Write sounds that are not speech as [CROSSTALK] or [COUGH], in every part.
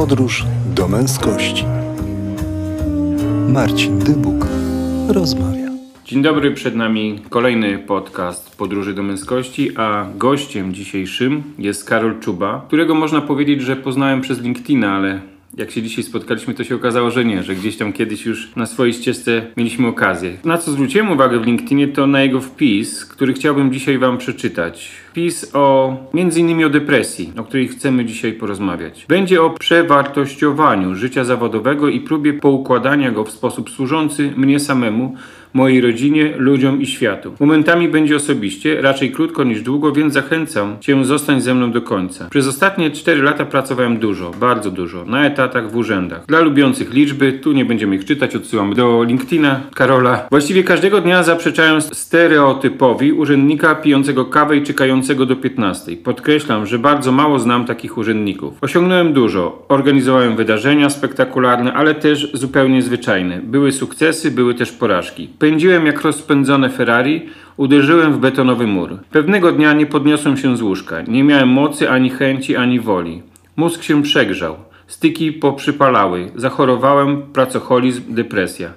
Podróż do męskości. Marcin Dybuk rozmawia. Dzień dobry, przed nami kolejny podcast Podróży do Męskości, a gościem dzisiejszym jest Karol Czuba, którego można powiedzieć, że poznałem przez LinkedIna, ale jak się dzisiaj spotkaliśmy, to się okazało, że nie, że gdzieś tam kiedyś już na swojej ścieżce mieliśmy okazję. Na co zwróciłem uwagę w LinkedInie, to na jego wpis, który chciałbym dzisiaj Wam przeczytać. Wpis o między innymi o depresji, o której chcemy dzisiaj porozmawiać. Będzie o przewartościowaniu życia zawodowego i próbie poukładania go w sposób służący mnie samemu, mojej rodzinie, ludziom i światu. Momentami będzie osobiście, raczej krótko niż długo, więc zachęcam Cię zostań ze mną do końca. Przez ostatnie 4 lata pracowałem dużo, bardzo dużo, na etatach, w urzędach. Dla lubiących liczby, tu nie będziemy ich czytać, odsyłam do LinkedIna Karola. Właściwie każdego dnia zaprzeczałem stereotypowi urzędnika pijącego kawę i czekającego do 15. Podkreślam, że bardzo mało znam takich urzędników. Osiągnąłem dużo. Organizowałem wydarzenia spektakularne, ale też zupełnie zwyczajne. Były sukcesy, były też porażki. Pędziłem jak rozpędzone Ferrari, uderzyłem w betonowy mur. Pewnego dnia nie podniosłem się z łóżka. Nie miałem mocy, ani chęci, ani woli. Mózg się przegrzał. Styki poprzypalały. Zachorowałem, pracocholizm, depresja.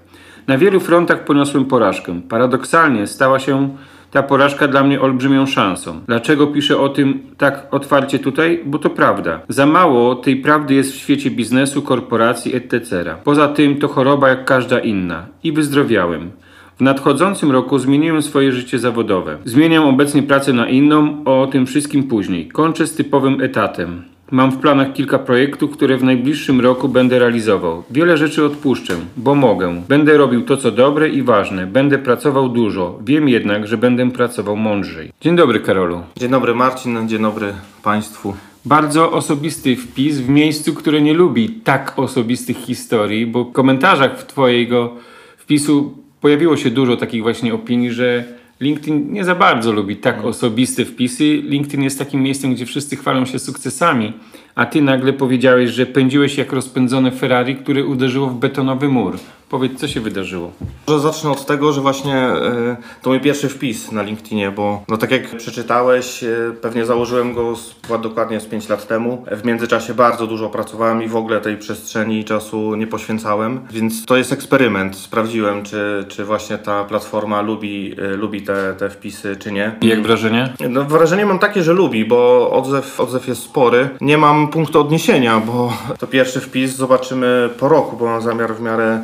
Na wielu frontach poniosłem porażkę. Paradoksalnie stała się ta porażka dla mnie olbrzymią szansą. Dlaczego piszę o tym tak otwarcie tutaj? Bo to prawda. Za mało tej prawdy jest w świecie biznesu, korporacji, etc. Poza tym to choroba jak każda inna. I wyzdrowiałem. W nadchodzącym roku zmieniłem swoje życie zawodowe. Zmieniam obecnie pracę na inną, o tym wszystkim później. Kończę z typowym etatem. Mam w planach kilka projektów, które w najbliższym roku będę realizował. Wiele rzeczy odpuszczę, bo mogę. Będę robił to, co dobre i ważne. Będę pracował dużo. Wiem jednak, że będę pracował mądrzej. Dzień dobry, Karolu. Dzień dobry Marcin, dzień dobry Państwu. Bardzo osobisty wpis w miejscu, które nie lubi tak osobistych historii, bo w komentarzach w Twojego wpisu pojawiło się dużo takich właśnie opinii, że LinkedIn nie za bardzo lubi tak osobiste wpisy. LinkedIn jest takim miejscem, gdzie wszyscy chwalą się sukcesami, a ty nagle powiedziałeś, że pędziłeś jak rozpędzone Ferrari, które uderzyło w betonowy mur. Powiedz, co się wydarzyło? Może zacznę od tego, że właśnie y, to mój pierwszy wpis na LinkedInie, bo no tak jak przeczytałeś, y, pewnie założyłem go z, dokładnie z 5 lat temu. W międzyczasie bardzo dużo pracowałem i w ogóle tej przestrzeni czasu nie poświęcałem, więc to jest eksperyment. Sprawdziłem, czy, czy właśnie ta platforma lubi, y, lubi te, te wpisy, czy nie. I jak wrażenie? No, wrażenie mam takie, że lubi, bo odzew, odzew jest spory. Nie mam punktu odniesienia, bo to pierwszy wpis zobaczymy po roku, bo mam zamiar w miarę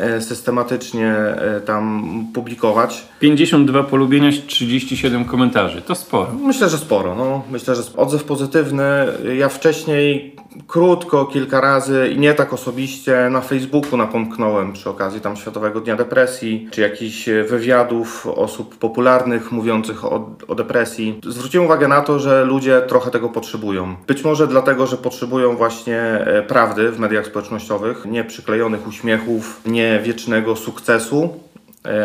e, systematycznie e, tam publikować. 52 polubienia, 37 komentarzy. To sporo. Myślę, że sporo. No. Myślę, że odzew pozytywny. Ja wcześniej krótko, kilka razy i nie tak osobiście na Facebooku napomknąłem przy okazji tam Światowego Dnia Depresji, czy jakichś e, wywiadów osób popularnych mówiących o, o depresji. Zwróciłem uwagę na to, że ludzie trochę tego potrzebują. Być może dlatego, że potrzebują właśnie e, prawdy w mediach społecznościowych, nie przyklejonych uśmiechów, nie wiecznego sukcesu,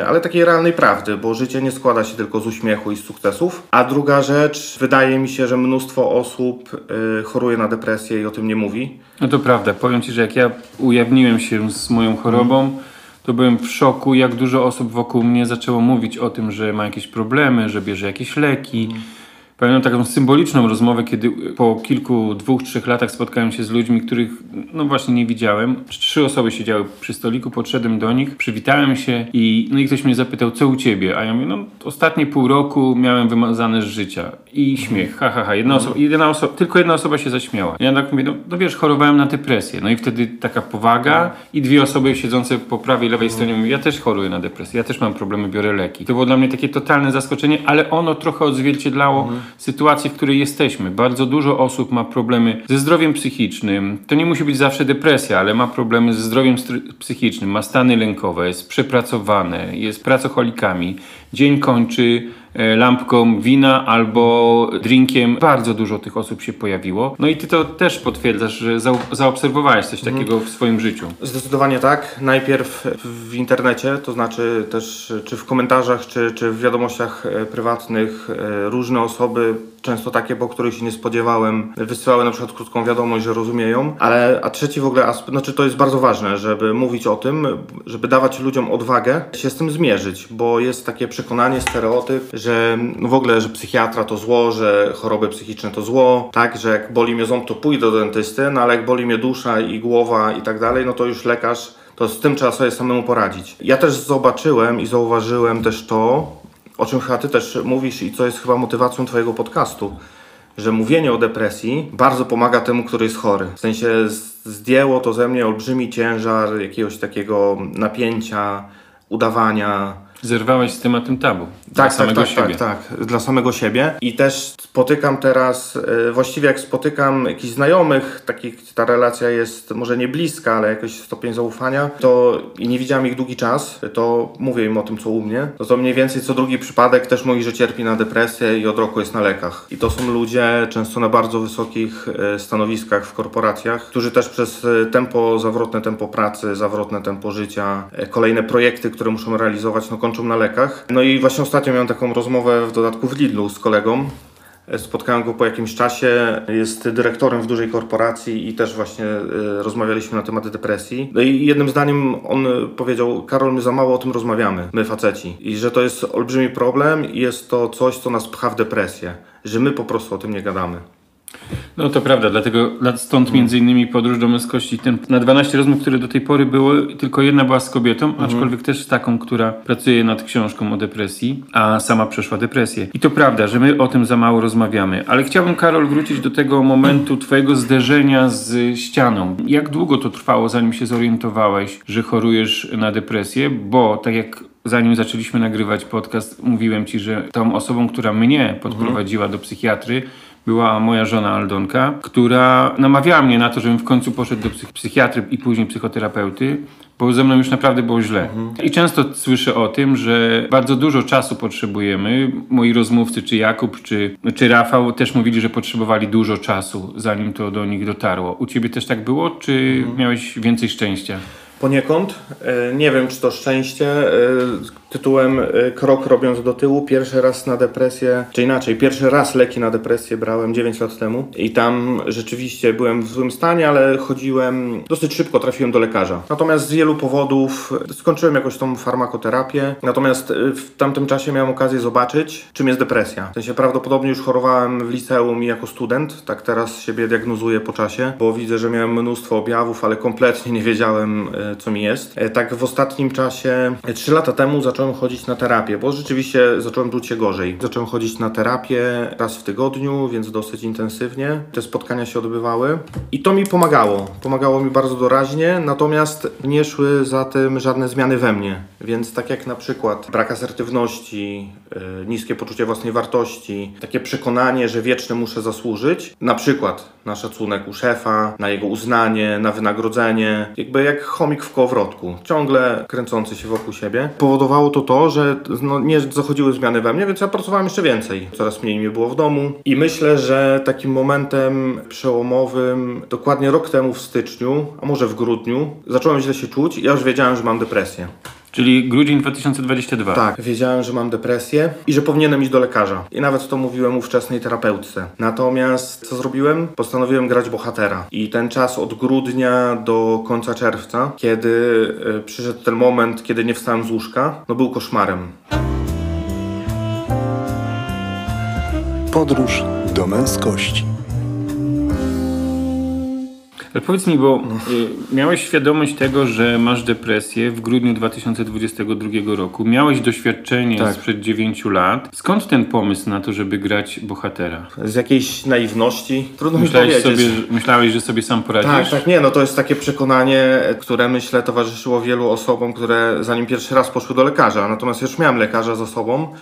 ale takiej realnej prawdy, bo życie nie składa się tylko z uśmiechu i z sukcesów. A druga rzecz, wydaje mi się, że mnóstwo osób y, choruje na depresję i o tym nie mówi. No to prawda. Powiem Ci, że jak ja ujawniłem się z moją chorobą, to byłem w szoku, jak dużo osób wokół mnie zaczęło mówić o tym, że ma jakieś problemy, że bierze jakieś leki. Pamiętam taką symboliczną rozmowę, kiedy po kilku, dwóch, trzech latach spotkałem się z ludźmi, których no właśnie nie widziałem. Trzy osoby siedziały przy stoliku, podszedłem do nich, przywitałem się i, no i ktoś mnie zapytał, co u ciebie? A ja mówię, no ostatnie pół roku miałem wymazane z życia. I śmiech, ha, ha, ha. Jedna osoba, jedna tylko jedna osoba się zaśmiała. Ja tak mówię, no, no wiesz, chorowałem na depresję. No i wtedy taka powaga i dwie osoby siedzące po prawej i lewej stronie mówią, ja też choruję na depresję, ja też mam problemy, biorę leki. To było dla mnie takie totalne zaskoczenie, ale ono trochę odzwierciedlało sytuację, w której jesteśmy. Bardzo dużo osób ma problemy ze zdrowiem psychicznym. To nie musi być zawsze depresja, ale ma problemy ze zdrowiem psychicznym, ma stany lękowe, jest przepracowane, jest pracocholikami. Dzień kończy lampką wina albo drinkiem. Bardzo dużo tych osób się pojawiło. No i ty to też potwierdzasz, że za- zaobserwowałeś coś takiego w swoim życiu. Zdecydowanie tak. Najpierw w internecie, to znaczy też czy w komentarzach, czy, czy w wiadomościach e, prywatnych e, różne osoby często takie, po których się nie spodziewałem, wysyłały na przykład krótką wiadomość, że rozumieją, ale a trzeci w ogóle aspekt, znaczy to jest bardzo ważne, żeby mówić o tym, żeby dawać ludziom odwagę się z tym zmierzyć, bo jest takie przekonanie, stereotyp, że no w ogóle, że psychiatra to zło, że choroby psychiczne to zło, tak, że jak boli mnie ząb, to pójdę do dentysty, no ale jak boli mnie dusza i głowa i tak dalej, no to już lekarz, to z tym trzeba sobie samemu poradzić. Ja też zobaczyłem i zauważyłem też to, o czym chyba ty też mówisz i co jest chyba motywacją twojego podcastu, że mówienie o depresji bardzo pomaga temu, który jest chory. W sensie zdjęło to ze mnie olbrzymi ciężar jakiegoś takiego napięcia, udawania, Zerwałeś z tematem tabu. dla tak, tak, samego tak, siebie. tak, tak, dla samego siebie. I też spotykam teraz, e, właściwie jak spotykam jakichś znajomych, takich ta relacja jest może nie bliska, ale jakiś stopień zaufania, to i nie widziałem ich długi czas, to mówię im o tym, co u mnie. To to mniej więcej co drugi przypadek też mówi, że cierpi na depresję i od roku jest na lekach. I to są ludzie często na bardzo wysokich e, stanowiskach w korporacjach, którzy też przez e, tempo, zawrotne tempo pracy, zawrotne tempo życia, kolejne projekty, które muszą realizować, no kończą na lekach. No i właśnie ostatnio miałem taką rozmowę w dodatku w Lidlu z kolegą. E, Spotkałem go po jakimś czasie, jest dyrektorem w dużej korporacji i też właśnie e, rozmawialiśmy na temat depresji. No i jednym zdaniem on powiedział, Karol, my za mało o tym rozmawiamy, my faceci. I że to jest olbrzymi problem i jest to coś, co nas pcha w depresję. Że my po prostu o tym nie gadamy. No to prawda, dlatego dla- stąd Mm. między innymi podróż do męskości. Ten, na 12 rozmów, które do tej pory były, tylko jedna była z kobietą, Mhm. aczkolwiek też taką, która pracuje nad książką o depresji, a sama przeszła depresję. I to prawda, że my o tym za mało rozmawiamy. Ale chciałbym, Karol, wrócić do tego momentu twojego zderzenia z ścianą. Jak długo to trwało, zanim się zorientowałeś, że chorujesz na depresję? Bo tak jak zanim zaczęliśmy nagrywać podcast, mówiłem ci, że tą osobą, która mnie podprowadziła do psychiatry, była moja żona Aldonka, która namawiała mnie na to, żebym w końcu poszedł do psych- psychiatry i później psychoterapeuty, bo ze mną już naprawdę było źle. I często słyszę o tym, że bardzo dużo czasu potrzebujemy. Moi rozmówcy, czy Jakub, czy, czy Rafał też mówili, że potrzebowali dużo czasu, zanim to do nich dotarło. U ciebie też tak było, czy miałeś więcej szczęścia? Poniekąd. E, Nie wiem, czy to szczęście. Tytułem e, Krok robiąc do tyłu. Pierwszy raz na depresję, czy inaczej, pierwszy raz leki na depresję brałem 9 lat temu. I tam rzeczywiście byłem w złym stanie, ale chodziłem, dosyć szybko trafiłem do lekarza. Natomiast z wielu powodów e, skończyłem jakoś tą farmakoterapię. Natomiast e, w tamtym czasie miałem okazję zobaczyć, czym jest depresja. W sensie prawdopodobnie już chorowałem w liceum i jako student. Tak teraz siebie diagnozuję po czasie, bo widzę, że miałem mnóstwo objawów, ale kompletnie nie wiedziałem, co mi jest. E, Tak w ostatnim czasie, e, trzy lata temu zacząłem chodzić na terapię, bo rzeczywiście zacząłem czuć się gorzej. Zacząłem chodzić na terapię raz w tygodniu, więc dosyć intensywnie. Te spotkania się odbywały i to mi pomagało. Pomagało mi bardzo doraźnie, natomiast nie szły za tym żadne zmiany we mnie. Więc tak jak na przykład brak asertywności, e, niskie poczucie własnej wartości, takie przekonanie, że wiecznie muszę zasłużyć, na przykład na szacunek u szefa, na jego uznanie, na wynagrodzenie, jakby jak chomik w kołowrotku, ciągle kręcący się wokół siebie. Powodowało to to, że no, nie zachodziły zmiany we mnie, więc ja pracowałem jeszcze więcej. Coraz mniej mnie było w domu i myślę, że takim momentem przełomowym, dokładnie rok temu w styczniu, a może w grudniu, zacząłem źle się czuć i ja już wiedziałem, że mam depresję. Czyli grudzień 2022. Tak, wiedziałem, że mam depresję i że powinienem iść do lekarza. I nawet to mówiłem ówczesnej terapeutce. Natomiast co zrobiłem? Postanowiłem grać bohatera. I ten czas od grudnia do końca czerwca, kiedy y, przyszedł ten moment, kiedy nie wstałem z łóżka, no był koszmarem. Podróż do męskości. Ale powiedz mi, bo y, miałeś świadomość tego, że masz depresję w grudniu 2022 roku. Miałeś doświadczenie Tak. sprzed 9 lat. Skąd ten pomysł na to, żeby grać bohatera? Z jakiejś naiwności, trudno mi Myślałeś powiedzieć. sobie, myślałeś, że sobie sam poradzisz? Tak, tak, nie, no to jest takie przekonanie, które myślę towarzyszyło wielu osobom, które zanim pierwszy raz poszły do lekarza. Natomiast już miałem lekarza za sobą,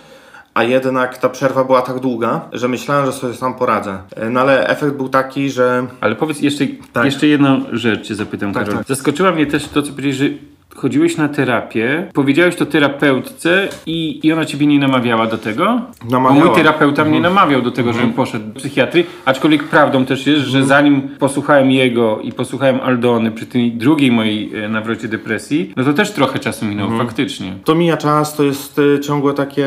a jednak ta przerwa była tak długa, że myślałem, że sobie sam poradzę. E, No ale efekt był taki, że Ale powiedz jeszcze, Tak. jeszcze jedną rzecz cię zapytam, Tak, Karol. tak. Zaskoczyła mnie też to, co powiedziałeś, że chodziłeś na terapię, powiedziałeś to terapeutce i, i ona ciebie nie namawiała do tego? Bo Namawiała. mój terapeuta mnie Mhm. namawiał do tego, żebym poszedł do psychiatry, aczkolwiek prawdą też jest, że zanim posłuchałem jego i posłuchałem Aldony przy tej drugiej mojej e, nawrocie depresji, no to też trochę czasu minęło Mhm. faktycznie. To mija czas, to jest y, ciągłe takie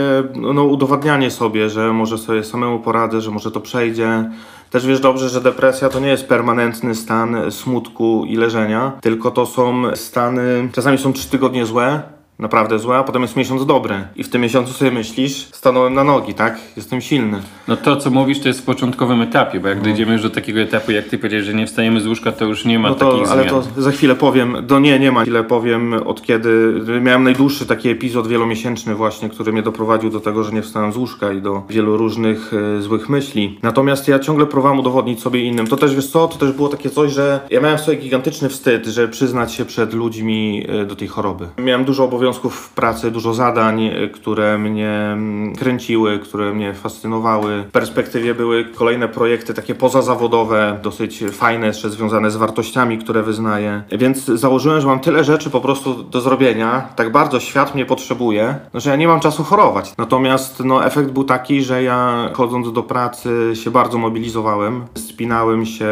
no, udowadnianie sobie, że może sobie samemu poradzę, że może to przejdzie. Też wiesz dobrze, że depresja to nie jest permanentny stan smutku i leżenia, tylko to są stany, czasami są trzy tygodnie złe, naprawdę złe, a potem jest miesiąc dobry. I w tym miesiącu sobie myślisz, stanąłem na nogi, tak? Jestem silny. No to, co mówisz, to jest w początkowym etapie, bo jak No. dojdziemy już do takiego etapu, jak ty powiedziałeś, że nie wstajemy z łóżka, to już nie ma No takich to, ale zmian. to za chwilę powiem. Do nie, nie ma. Chwilę powiem od kiedy miałem najdłuższy taki epizod wielomiesięczny właśnie, który mnie doprowadził do tego, że nie wstałem z łóżka i do wielu różnych e, złych myśli. Natomiast ja ciągle próbowałem udowodnić sobie innym. To też wiesz co, to też było takie coś, że ja miałem w sobie gigantyczny wstyd, że przyznać się przed ludźmi e, do tej choroby. Miałem dużo obowiązków w pracy, dużo zadań, e, które mnie mm, kręciły, które mnie fascynowały. W perspektywie były kolejne projekty takie pozazawodowe, dosyć fajne, jeszcze związane z wartościami, które wyznaję. Więc założyłem, że mam tyle rzeczy po prostu do zrobienia, tak bardzo świat mnie potrzebuje, no, że ja nie mam czasu chorować. Natomiast no, efekt był taki, że ja chodząc do pracy się bardzo mobilizowałem, spinałem się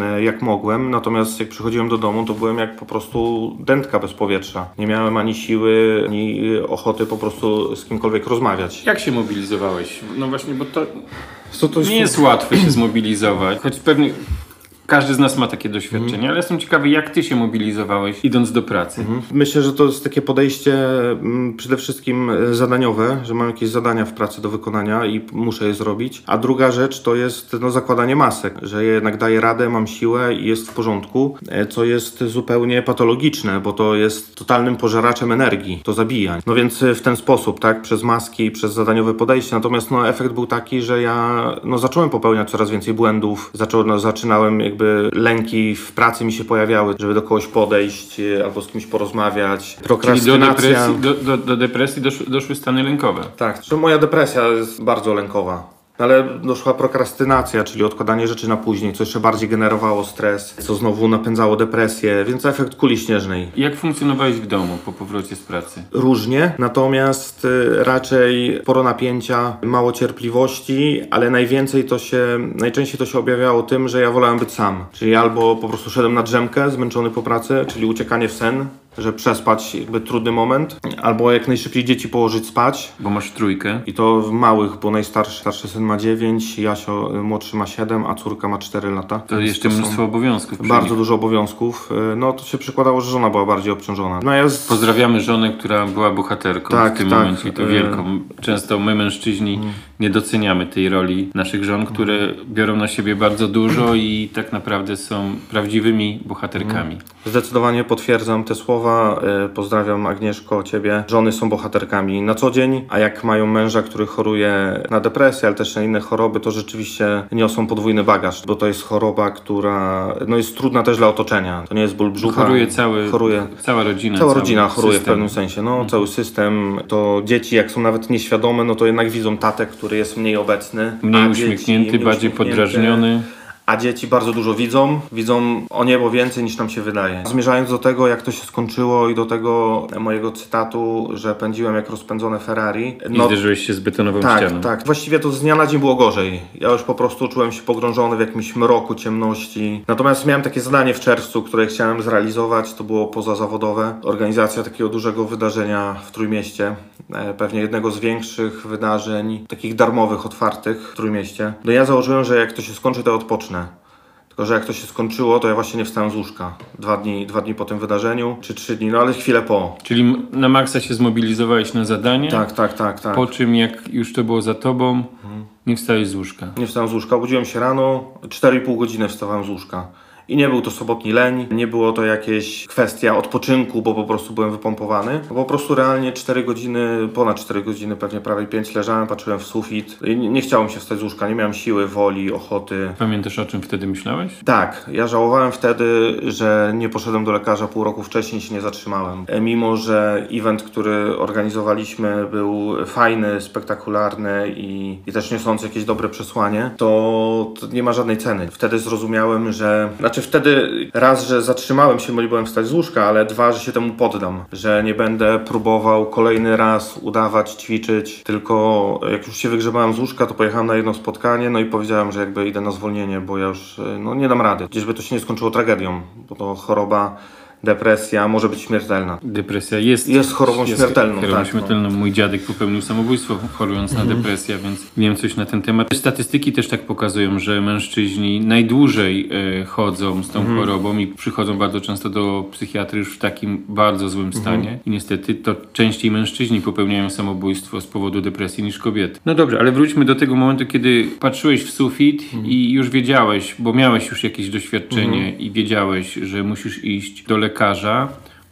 e, jak mogłem, natomiast jak przychodziłem do domu, to byłem jak po prostu dętka bez powietrza. Nie miałem ani siły, ani ochoty po prostu z kimkolwiek rozmawiać. Jak się mobilizowałeś? No właśnie, bo to Co to nie jest łatwe się zmobilizować, choć pewnie każdy z nas ma takie doświadczenie, Mhm. ale jestem ciekawy, jak ty się mobilizowałeś idąc do pracy. Myślę, że to jest takie podejście mm, przede wszystkim e, zadaniowe, że mam jakieś zadania w pracy do wykonania i muszę je zrobić. A druga rzecz to jest no, zakładanie masek, że jednak daję radę, mam siłę i jest w porządku, e, co jest zupełnie patologiczne, bo to jest totalnym pożeraczem energii, to zabija. No więc e, w ten sposób, tak, przez maski, przez zadaniowe podejście. Natomiast no, efekt był taki, że ja no, zacząłem popełniać coraz więcej błędów, zaczą, no, zaczynałem jakby lęki w pracy mi się pojawiały, żeby do kogoś podejść e, albo z kimś porozmawiać. Czyli do Prokrastynacja. depresji, do, do, do depresji doszły, doszły stany lękowe. Tak, że moja depresja jest bardzo lękowa. Ale doszła prokrastynacja, czyli odkładanie rzeczy na później, co jeszcze bardziej generowało stres, co znowu napędzało depresję, więc efekt kuli śnieżnej. Jak funkcjonowałeś w domu po powrocie z pracy? Różnie, natomiast y, raczej sporo napięcia, mało cierpliwości, ale najwięcej to się, najczęściej to się objawiało tym, że ja wolałem być sam. Czyli albo po prostu szedłem na drzemkę, zmęczony po pracy, czyli uciekanie w sen, że przespać jakby trudny moment, albo jak najszybciej dzieci położyć spać, Bo masz trójkę. i to w małych, bo najstarszy starszy syn ma 9, Jasio y, młodszy ma 7, a córka ma 4 lata. To Więc jeszcze są mnóstwo obowiązków. Bardzo nich. dużo obowiązków. Y, No to się przykładało, że żona była bardziej obciążona. No ja z... Pozdrawiamy żonę, która była bohaterką Tak, w tym tak, momencie i to y- wielką. Często my mężczyźni nie doceniamy tej roli naszych żon, które biorą na siebie bardzo dużo i tak naprawdę są prawdziwymi bohaterkami. Zdecydowanie potwierdzam te słowa. Y, Pozdrawiam Agnieszko, ciebie. Żony są bohaterkami na co dzień, a jak mają męża, który choruje na depresję, ale też na inne choroby, to rzeczywiście niosą podwójny bagaż, bo to jest choroba, która no, jest trudna też dla otoczenia. To nie jest ból brzucha. Choruje cały, Choruje cała rodzina. Cała rodzina choruje w system. pewnym sensie. No, cały system, to dzieci, jak są nawet nieświadome, no to jednak widzą tatę, który jest mniej obecny. Mniej uśmiechnięty, dzieci- bardziej uśmiechnięte. podrażniony. A dzieci bardzo dużo widzą, widzą o niebo więcej niż nam się wydaje. Zmierzając do tego, jak to się skończyło i do tego mojego cytatu, że pędziłem jak rozpędzone Ferrari. I zderzyłeś się z betonową tak, ścianą. tak. Właściwie to z dnia na dzień było gorzej. Ja już po prostu czułem się pogrążony w jakimś mroku, ciemności. Natomiast miałem takie zadanie w czerwcu, które chciałem zrealizować. To było pozazawodowe. Organizacja takiego dużego wydarzenia w Trójmieście. E, Pewnie jednego z większych wydarzeń, takich darmowych, otwartych w Trójmieście. No ja założyłem, że jak to się skończy, to odpocznę. Tylko, że jak to się skończyło, to ja właśnie nie wstałem z łóżka. Dwa dni, dwa dni po tym wydarzeniu, czy trzy dni, no ale chwilę po. Czyli na maksa się zmobilizowałeś na zadanie, Tak, tak, tak, tak. po czym jak już to było za tobą, nie wstałeś z łóżka. Nie wstałem z łóżka, obudziłem się rano, 4,5 godziny wstawałem z łóżka. I nie był to sobotni leń, nie było to jakieś kwestia odpoczynku, bo po prostu byłem wypompowany. Po prostu realnie 4 godziny, ponad 4 godziny, pewnie prawie 5 leżałem, patrzyłem w sufit. I nie, mi się wstać z łóżka, nie miałem siły, woli, ochoty. Pamiętasz o czym wtedy myślałeś? Tak, ja żałowałem wtedy, że nie poszedłem do lekarza pół roku wcześniej, się nie zatrzymałem. E, Mimo, że event, który organizowaliśmy był fajny, spektakularny i, i też niosący jakieś dobre przesłanie, to, to nie ma żadnej ceny. Wtedy zrozumiałem, że, znaczy Znaczy wtedy raz, że zatrzymałem się, bo nie byłem wstać z łóżka, ale dwa, że się temu poddam. Że nie będę próbował kolejny raz udawać, ćwiczyć, tylko jak już się wygrzebałem z łóżka, to pojechałem na jedno spotkanie, no i powiedziałem, że jakby idę na zwolnienie, bo ja już e, no, nie dam rady. Gdzieżby to się nie skończyło tragedią, bo to choroba, depresja może być śmiertelna. Depresja jest, Jest chorobą śmiertelną, chorobą tak. Mhm. śmiertelną. Mój dziadek popełnił samobójstwo chorując na depresję, więc wiem coś na ten temat. Statystyki też tak pokazują, że mężczyźni najdłużej e, chodzą z tą Mhm. chorobą i przychodzą bardzo często do psychiatry już w takim bardzo złym Mhm. stanie. I niestety to częściej mężczyźni popełniają samobójstwo z powodu depresji niż kobiety. No dobrze, ale wróćmy do tego momentu, kiedy patrzyłeś w sufit Mhm. i już wiedziałeś, bo miałeś już jakieś doświadczenie i wiedziałeś, że musisz iść do lekarza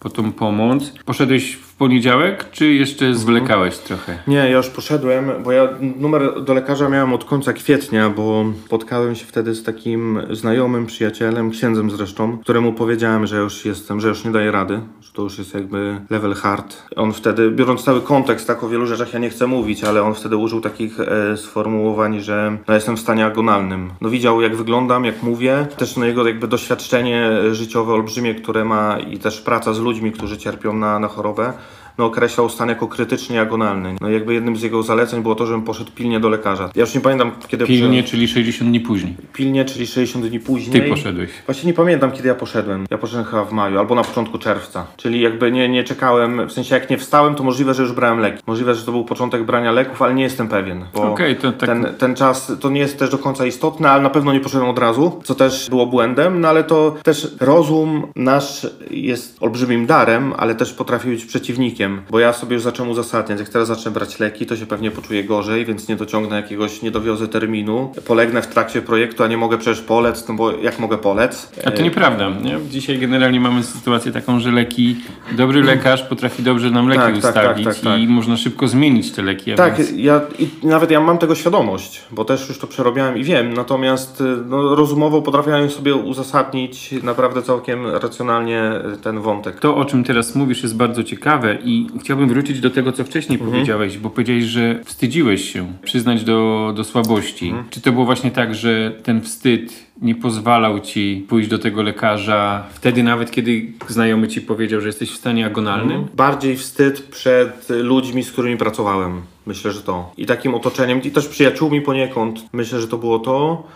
po tą pomoc. Poszedłeś w poniedziałek, czy jeszcze zwlekałeś trochę? Nie, ja już poszedłem, bo ja numer do lekarza miałem od końca kwietnia, bo spotkałem się wtedy z takim znajomym, przyjacielem, księdzem zresztą, któremu powiedziałem, że już jestem, że już nie daję rady, że to już jest jakby level hard. On wtedy, biorąc cały kontekst, tak o wielu rzeczach ja nie chcę mówić, ale on wtedy użył takich e, sformułowań, że no, jestem w stanie agonalnym. No widział jak wyglądam, jak mówię, też no, jego jakby doświadczenie życiowe olbrzymie, które ma i też praca z ludźmi, którzy cierpią na, na chorobę no, określał stan jako krytycznie agonalny. No jakby jednym z jego zaleceń było to, żebym poszedł pilnie do lekarza. Ja już nie pamiętam kiedy Pilnie, czyli 60 dni później. Pilnie, czyli 60 dni później. Ty poszedłeś. Właśnie nie pamiętam kiedy ja poszedłem. Ja poszedłem chyba w maju albo na początku czerwca. Czyli jakby nie, nie czekałem, w sensie jak nie wstałem, to możliwe, że już brałem leki. Możliwe, że to był początek brania leków, ale nie jestem pewien. Bo Okej, to tak- ten, ten czas to nie jest też do końca istotne, ale na pewno nie poszedłem od razu, co też było błędem, no ale to też rozum nasz jest olbrzymim darem, ale też potrafi być przeciwnikiem, bo ja sobie już zacząłem uzasadniać, jak teraz zacznę brać leki, to się pewnie poczuję gorzej, więc nie dociągnę jakiegoś, nie dowiozę terminu, polegnę w trakcie projektu, a nie mogę przecież polec, no bo jak mogę polec? A to nieprawda. Nie? Dzisiaj generalnie mamy sytuację taką, że leki, dobry lekarz potrafi dobrze nam leki Tak, tak, ustawić tak, tak, tak. i można szybko zmienić te leki. Tak, więc- ja i nawet ja mam tego świadomość, bo też już to przerobiałem i wiem, natomiast y, no, rozumowo potrafiłem sobie uzasadnić naprawdę całkiem racjonalnie y, ten wątek. To, o czym teraz mówisz, jest bardzo ciekawe i chciałbym wrócić do tego, co wcześniej Mhm. powiedziałeś, bo powiedziałeś, że wstydziłeś się przyznać do, do słabości. Mhm. Czy to było właśnie tak, że ten wstyd nie pozwalał ci pójść do tego lekarza wtedy nawet, kiedy znajomy ci powiedział, że jesteś w stanie agonalnym? Bardziej wstyd przed ludźmi, z którymi pracowałem. Myślę, że to. I takim otoczeniem, i też przyjaciółmi poniekąd. Myślę, że to było to.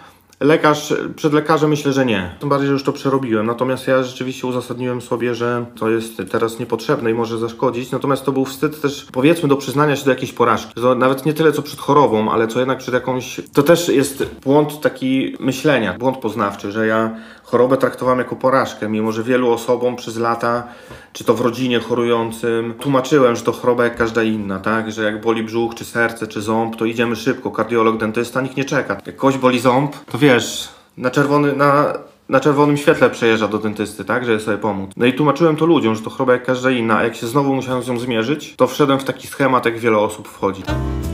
Lekarz, przed lekarzem myślę, że nie. Tym bardziej, że już to przerobiłem. Natomiast ja rzeczywiście uzasadniłem sobie, że to jest teraz niepotrzebne i może zaszkodzić. Natomiast to był wstyd też, powiedzmy, do przyznania się do jakiejś porażki. To nawet nie tyle co przed chorobą, ale co jednak przed jakąś. To też jest błąd taki myślenia, błąd poznawczy, że ja chorobę traktowałem jako porażkę, mimo że wielu osobom przez lata, czy to w rodzinie chorującym, tłumaczyłem, że to choroba jak każda inna, tak? Że jak boli brzuch, czy serce, czy ząb, to idziemy szybko, kardiolog, dentysta, nikt nie czeka. Jak kogoś boli ząb, to wiesz, na czerwony, na na czerwonym świetle przejeżdża do dentysty, tak, żeby sobie pomóc. No i tłumaczyłem to ludziom, że to choroba jak każda inna, a jak się znowu musiałem z nią zmierzyć, to wszedłem w taki schemat, jak wiele osób wchodzi.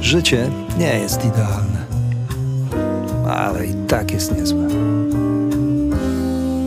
Życie nie jest idealne, ale i tak jest niezłe.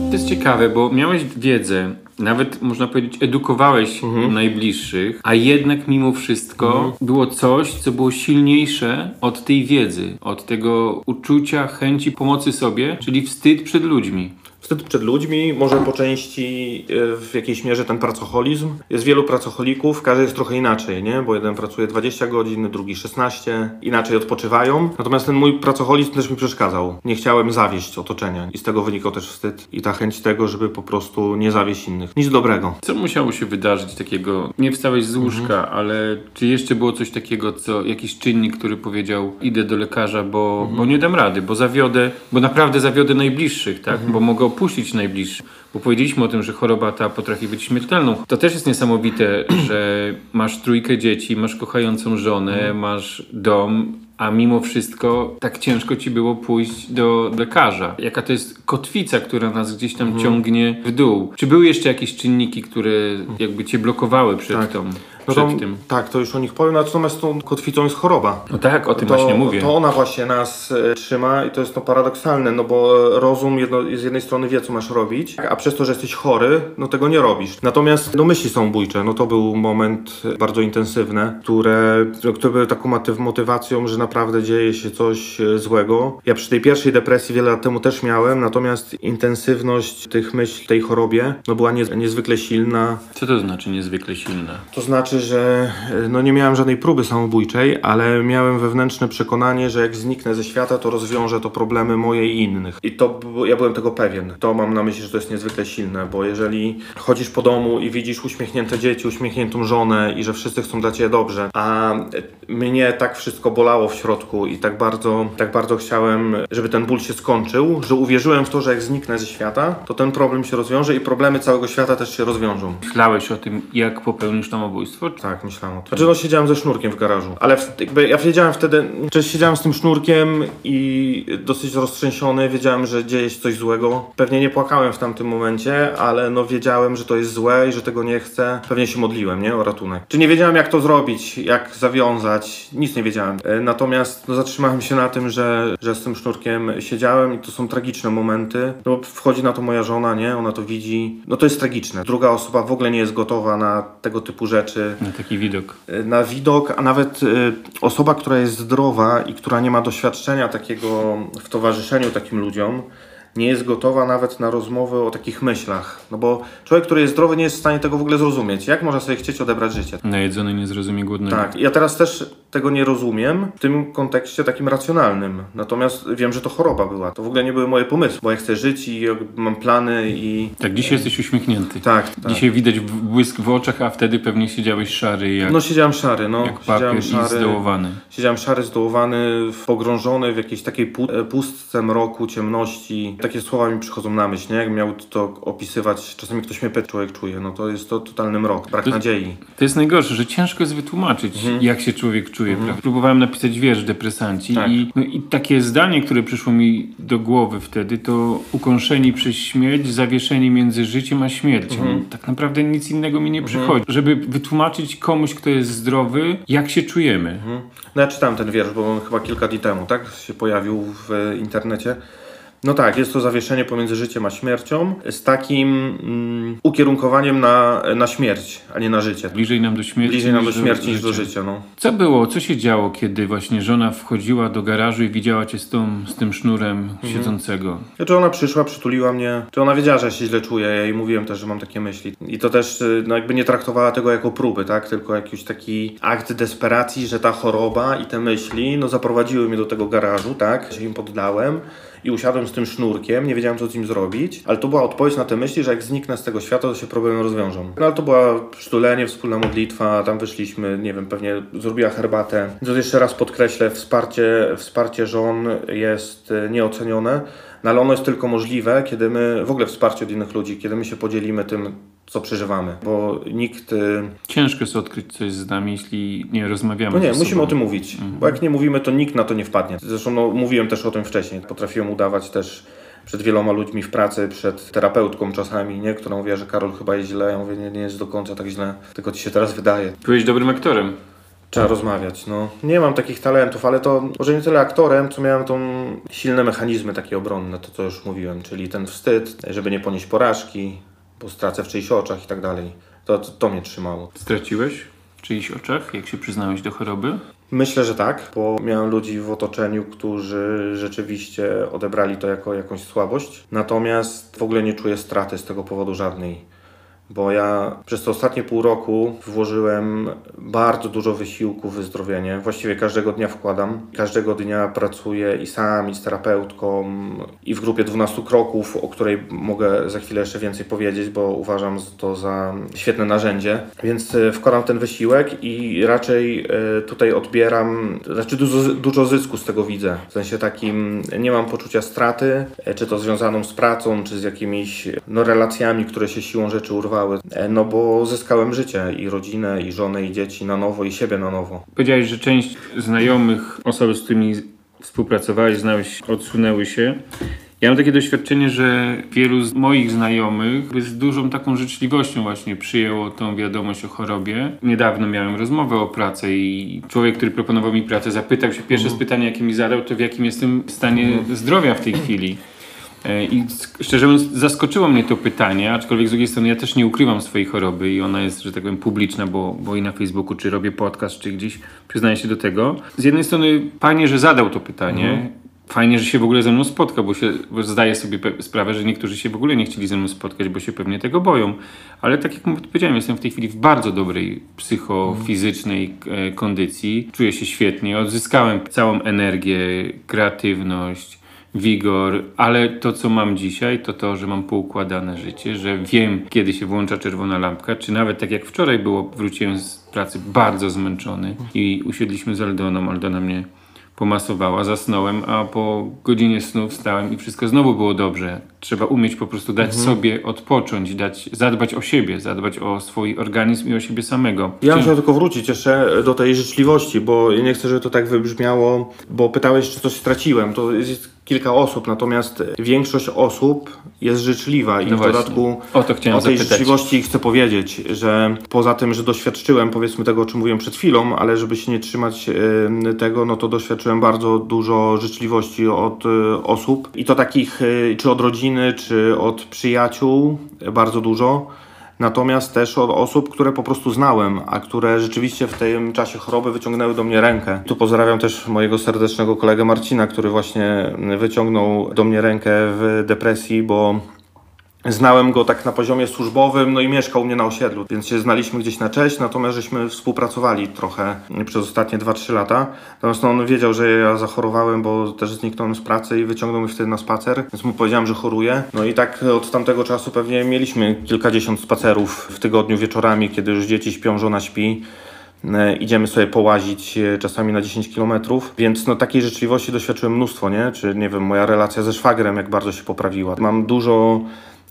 To jest ciekawe, bo miałeś wiedzę, nawet można powiedzieć, edukowałeś Mhm. najbliższych, a jednak mimo wszystko było coś, co było silniejsze od tej wiedzy, od tego uczucia, chęci pomocy sobie, czyli wstyd przed ludźmi. Wstyd przed ludźmi, może po części e, w jakiejś mierze ten pracoholizm. Jest wielu pracocholików, każdy jest trochę inaczej, nie? Bo jeden pracuje 20 godzin, drugi 16, inaczej odpoczywają. Natomiast ten mój pracoholizm też mi przeszkadzał. Nie chciałem zawieść otoczenia i z tego wynikał też wstyd i ta chęć tego, żeby po prostu nie zawieść innych. Nic dobrego. Co musiało się wydarzyć takiego? Nie wstałeś z łóżka, Mhm. ale czy jeszcze było coś takiego, co jakiś czynnik, który powiedział, idę do lekarza, bo, Mhm. bo nie dam rady, bo zawiodę, bo naprawdę zawiodę najbliższych, tak? Mhm. Bo mogę opuścić najbliższych. Bo powiedzieliśmy o tym, że choroba ta potrafi być śmiertelną. To też jest niesamowite, [CLEARS THROAT] że masz trójkę dzieci, masz kochającą żonę, Mhm. masz dom, a mimo wszystko tak ciężko ci było pójść do lekarza. Jaka to jest kotwica, która nas gdzieś tam ciągnie w dół. Czy były jeszcze jakieś czynniki, które jakby cię blokowały przed Tak. tą? No przed tym. Tak, to już o nich powiem, natomiast tą kotwicą jest choroba. No tak, o tym to, właśnie mówię. To ona właśnie nas e, trzyma i to jest no paradoksalne, no bo e, rozum jedno, z jednej strony wie, co masz robić, a przez to, że jesteś chory, no tego nie robisz. Natomiast no myśli są bójcze, no to był moment e, bardzo intensywny, które, które były taką motyw- motywacją, że naprawdę dzieje się coś złego. Ja przy tej pierwszej depresji wiele lat temu też miałem, natomiast intensywność tych myśli, tej chorobie, no była nie, niezwykle silna. Co to znaczy niezwykle silna? To znaczy, że e, no nie miałem żadnej próby samobójczej, ale miałem wewnętrzne przekonanie, że jak zniknę ze świata, to rozwiążę to problemy moje i innych. I to ja byłem tego pewien. To mam na myśli, że to jest niezwykle silne, bo jeżeli chodzisz po domu i widzisz uśmiechnięte dzieci, uśmiechniętą żonę i że wszyscy chcą dla ciebie dobrze, a mnie tak wszystko bolało w środku i tak bardzo, tak bardzo chciałem, żeby ten ból się skończył, że uwierzyłem w to, że jak zniknę ze świata, to ten problem się rozwiąże i problemy całego świata też się rozwiążą. Myślałeś o tym, jak popełnisz samobójstwo? Tak, myślałem o tym. Znaczy, no siedziałem ze sznurkiem w garażu, ale w, jakby ja wiedziałem wtedy, że siedziałem z tym sznurkiem i dosyć roztrzęsiony, wiedziałem, że dzieje się coś złego. Pewnie nie płakałem w tamtym momencie, ale no wiedziałem, że to jest złe i że tego nie chcę. Pewnie się modliłem, nie? O ratunek. Czy nie wiedziałem, jak to zrobić, jak zawiązać, nic nie wiedziałem. E, Natomiast no, zatrzymałem się na tym, że, że z tym sznurkiem siedziałem i to są tragiczne momenty, no bo wchodzi na to moja żona, nie? Ona to widzi. No to jest tragiczne. Druga osoba w ogóle nie jest gotowa na tego typu rzeczy Na taki widok. na widok, a nawet y, osoba, która jest zdrowa i która nie ma doświadczenia takiego w towarzyszeniu takim ludziom, nie jest gotowa nawet na rozmowę o takich myślach. No bo człowiek, który jest zdrowy, nie jest w stanie tego w ogóle zrozumieć. Jak można sobie chcieć odebrać życie? Najedzony nie zrozumie głodnego. Tak, ja teraz też tego nie rozumiem w tym kontekście takim racjonalnym. Natomiast wiem, że to choroba była. To w ogóle nie były moje pomysły, bo ja chcę żyć i mam plany i. Tak, dzisiaj jesteś uśmiechnięty. Tak, tak. Dzisiaj widać błysk w oczach, a wtedy pewnie siedziałeś szary jak, No siedziałem szary, no. jak siedziałem papier i zdołowany. Siedziałem szary, zdołowany, pogrążony w jakiejś takiej e, pustce mroku, ciemności. Takie słowa mi przychodzą na myśl, nie? Jak miał to opisywać, czasami ktoś mnie pyta, człowiek czuje, no to jest to totalny mrok, brak To- nadziei. To jest najgorsze, że ciężko jest wytłumaczyć, jak się człowiek czuje. prawda? Próbowałem napisać wiersz depresanci Tak. i, no, i takie zdanie, które przyszło mi do głowy wtedy, to ukąszeni przez śmierć, zawieszeni między życiem a śmiercią. Tak naprawdę nic innego mi nie przychodzi. Żeby wytłumaczyć komuś, kto jest zdrowy, jak się czujemy. No ja czytałem ten wiersz, bo on chyba kilka dni temu, tak? Się pojawił w internecie. No tak, jest to zawieszenie pomiędzy życiem a śmiercią z takim mm, ukierunkowaniem na, na śmierć, a nie na życie. Bliżej nam do śmierci. Bliżej nam do niż śmierci niż do życia. życia, no. Co było, co się działo, kiedy właśnie żona wchodziła do garażu i widziała cię z, tą, z tym sznurem siedzącego? Czy ona przyszła, przytuliła mnie, czy ona wiedziała, że ja się źle czuję, ja jej mówiłem też, że mam takie myśli. I to też y, no jakby nie traktowała tego jako próby, tak? Tylko jakiś taki akt desperacji, że ta choroba i te myśli, no zaprowadziły mnie do tego garażu, tak? Się im poddałem i usiadłem z tym sznurkiem, nie wiedziałem co z nim zrobić, ale to była odpowiedź na te myśli, że jak zniknę z tego świata, to się problemy rozwiążą. No ale to była przytulenie, wspólna modlitwa, tam wyszliśmy, nie wiem, pewnie zrobiła herbatę. To jeszcze raz podkreślę, wsparcie, wsparcie żon jest y, nieocenione. No ale ono jest tylko możliwe, kiedy my, w ogóle wsparcie od innych ludzi, kiedy my się podzielimy tym, co przeżywamy, bo nikt... y, Ciężko jest odkryć coś z nami, jeśli nie rozmawiamy No nie, musimy sobą. o tym mówić, bo jak nie mówimy, to nikt na to nie wpadnie. Zresztą no, mówiłem też o tym wcześniej. Potrafiłem udawać też przed wieloma ludźmi w pracy, przed terapeutką czasami, nie? która mówiła, że Karol chyba jest źle. Ja mówię, nie, nie jest do końca tak źle, tylko ci się teraz wydaje. Byłeś dobrym aktorem. Trzeba rozmawiać, no. Nie mam takich talentów, ale to może nie tyle aktorem, co miałem tą silne mechanizmy takie obronne, to co już mówiłem, czyli ten wstyd, żeby nie ponieść porażki, bo stracę w czyichś oczach i tak dalej. To, to, to mnie trzymało. Straciłeś w czyichś oczach, jak się przyznałeś do choroby? Myślę, że tak, bo miałem ludzi w otoczeniu, którzy rzeczywiście odebrali to jako jakąś słabość. Natomiast w ogóle nie czuję straty z tego powodu żadnej. Bo ja przez te ostatnie pół roku włożyłem bardzo dużo wysiłku w wyzdrowienie. Właściwie każdego dnia wkładam. Każdego dnia pracuję i sam, i z terapeutką, i w grupie 12 kroków, o której mogę za chwilę jeszcze więcej powiedzieć, bo uważam to za świetne narzędzie. Więc e, wkładam ten wysiłek i raczej e, tutaj odbieram, znaczy dużo, dużo zysku z tego widzę. W sensie takim nie mam poczucia straty, e, czy to związaną z pracą, czy z jakimiś no, relacjami, które się siłą rzeczy urwały. E, No bo zyskałem życie i rodzinę, i żonę, i dzieci na nowo, i siebie na nowo. Powiedziałeś, że część znajomych, osób, z którymi współpracowałeś, znałeś, odsunęły się. Ja mam takie doświadczenie, że wielu z moich znajomych z dużą taką życzliwością właśnie przyjęło tą wiadomość o chorobie. Niedawno miałem rozmowę o pracy i człowiek, który proponował mi pracę, zapytał się, pierwsze Mhm. pytanie, jakie mi zadał, to w jakim jestem stanie zdrowia w tej chwili. E, I szczerze mówiąc, zaskoczyło mnie to pytanie, aczkolwiek z drugiej strony ja też nie ukrywam swojej choroby i ona jest, że tak powiem, publiczna, bo, bo i na Facebooku, czy robię podcast, czy gdzieś przyznaję się do tego. Z jednej strony fajnie, że zadał to pytanie. Fajnie, że się w ogóle ze mną spotka, bo, się, bo zdaję sobie sprawę, że niektórzy się w ogóle nie chcieli ze mną spotkać, bo się pewnie tego boją. Ale tak jak powiedziałem, jestem w tej chwili w bardzo dobrej psychofizycznej e, kondycji. Czuję się świetnie, odzyskałem całą energię, kreatywność, wigor, ale to, co mam dzisiaj, to to, że mam poukładane życie, że wiem, kiedy się włącza czerwona lampka, czy nawet tak jak wczoraj było, wróciłem z pracy bardzo zmęczony i usiedliśmy z Aldoną, Aldona mnie pomasowała, zasnąłem, a po godzinie snu wstałem i wszystko znowu było dobrze. Trzeba umieć po prostu dać sobie odpocząć, dać, zadbać o siebie, zadbać o swój organizm i o siebie samego. Ja Czy- muszę tylko wrócić jeszcze do tej życzliwości, bo nie chcę, żeby to tak wybrzmiało, bo pytałeś, czy coś straciłem. To jest kilka osób, natomiast większość osób jest życzliwa i No w właśnie. dodatku O to chciałem o tej zapytać. życzliwości chcę powiedzieć, że poza tym, że doświadczyłem powiedzmy tego, o czym mówiłem przed chwilą, ale żeby się nie trzymać tego, no to doświadczyłem bardzo dużo życzliwości od e, osób i to takich, e, czy od rodziny, czy od przyjaciół, bardzo dużo. Natomiast też od osób, które po prostu znałem, a które rzeczywiście w tym czasie choroby wyciągnęły do mnie rękę. Tu pozdrawiam też mojego serdecznego kolegę Marcina, który właśnie wyciągnął do mnie rękę w depresji, bo Znałem go tak na poziomie służbowym, no i mieszkał u mnie na osiedlu, więc się znaliśmy gdzieś na cześć, natomiast żeśmy współpracowali trochę przez ostatnie 2-3 lata. Natomiast no, on wiedział, że ja zachorowałem, bo też zniknąłem z pracy i wyciągnął mnie wtedy na spacer, więc mu powiedziałem, że choruję. No i tak od tamtego czasu pewnie mieliśmy kilkadziesiąt spacerów w tygodniu wieczorami, kiedy już dzieci śpią, żona śpi. E, Idziemy sobie połazić e, czasami na 10 km, więc no takiej życzliwości doświadczyłem mnóstwo, nie? Czy nie wiem, moja relacja ze szwagrem jak bardzo się poprawiła. Mam dużo,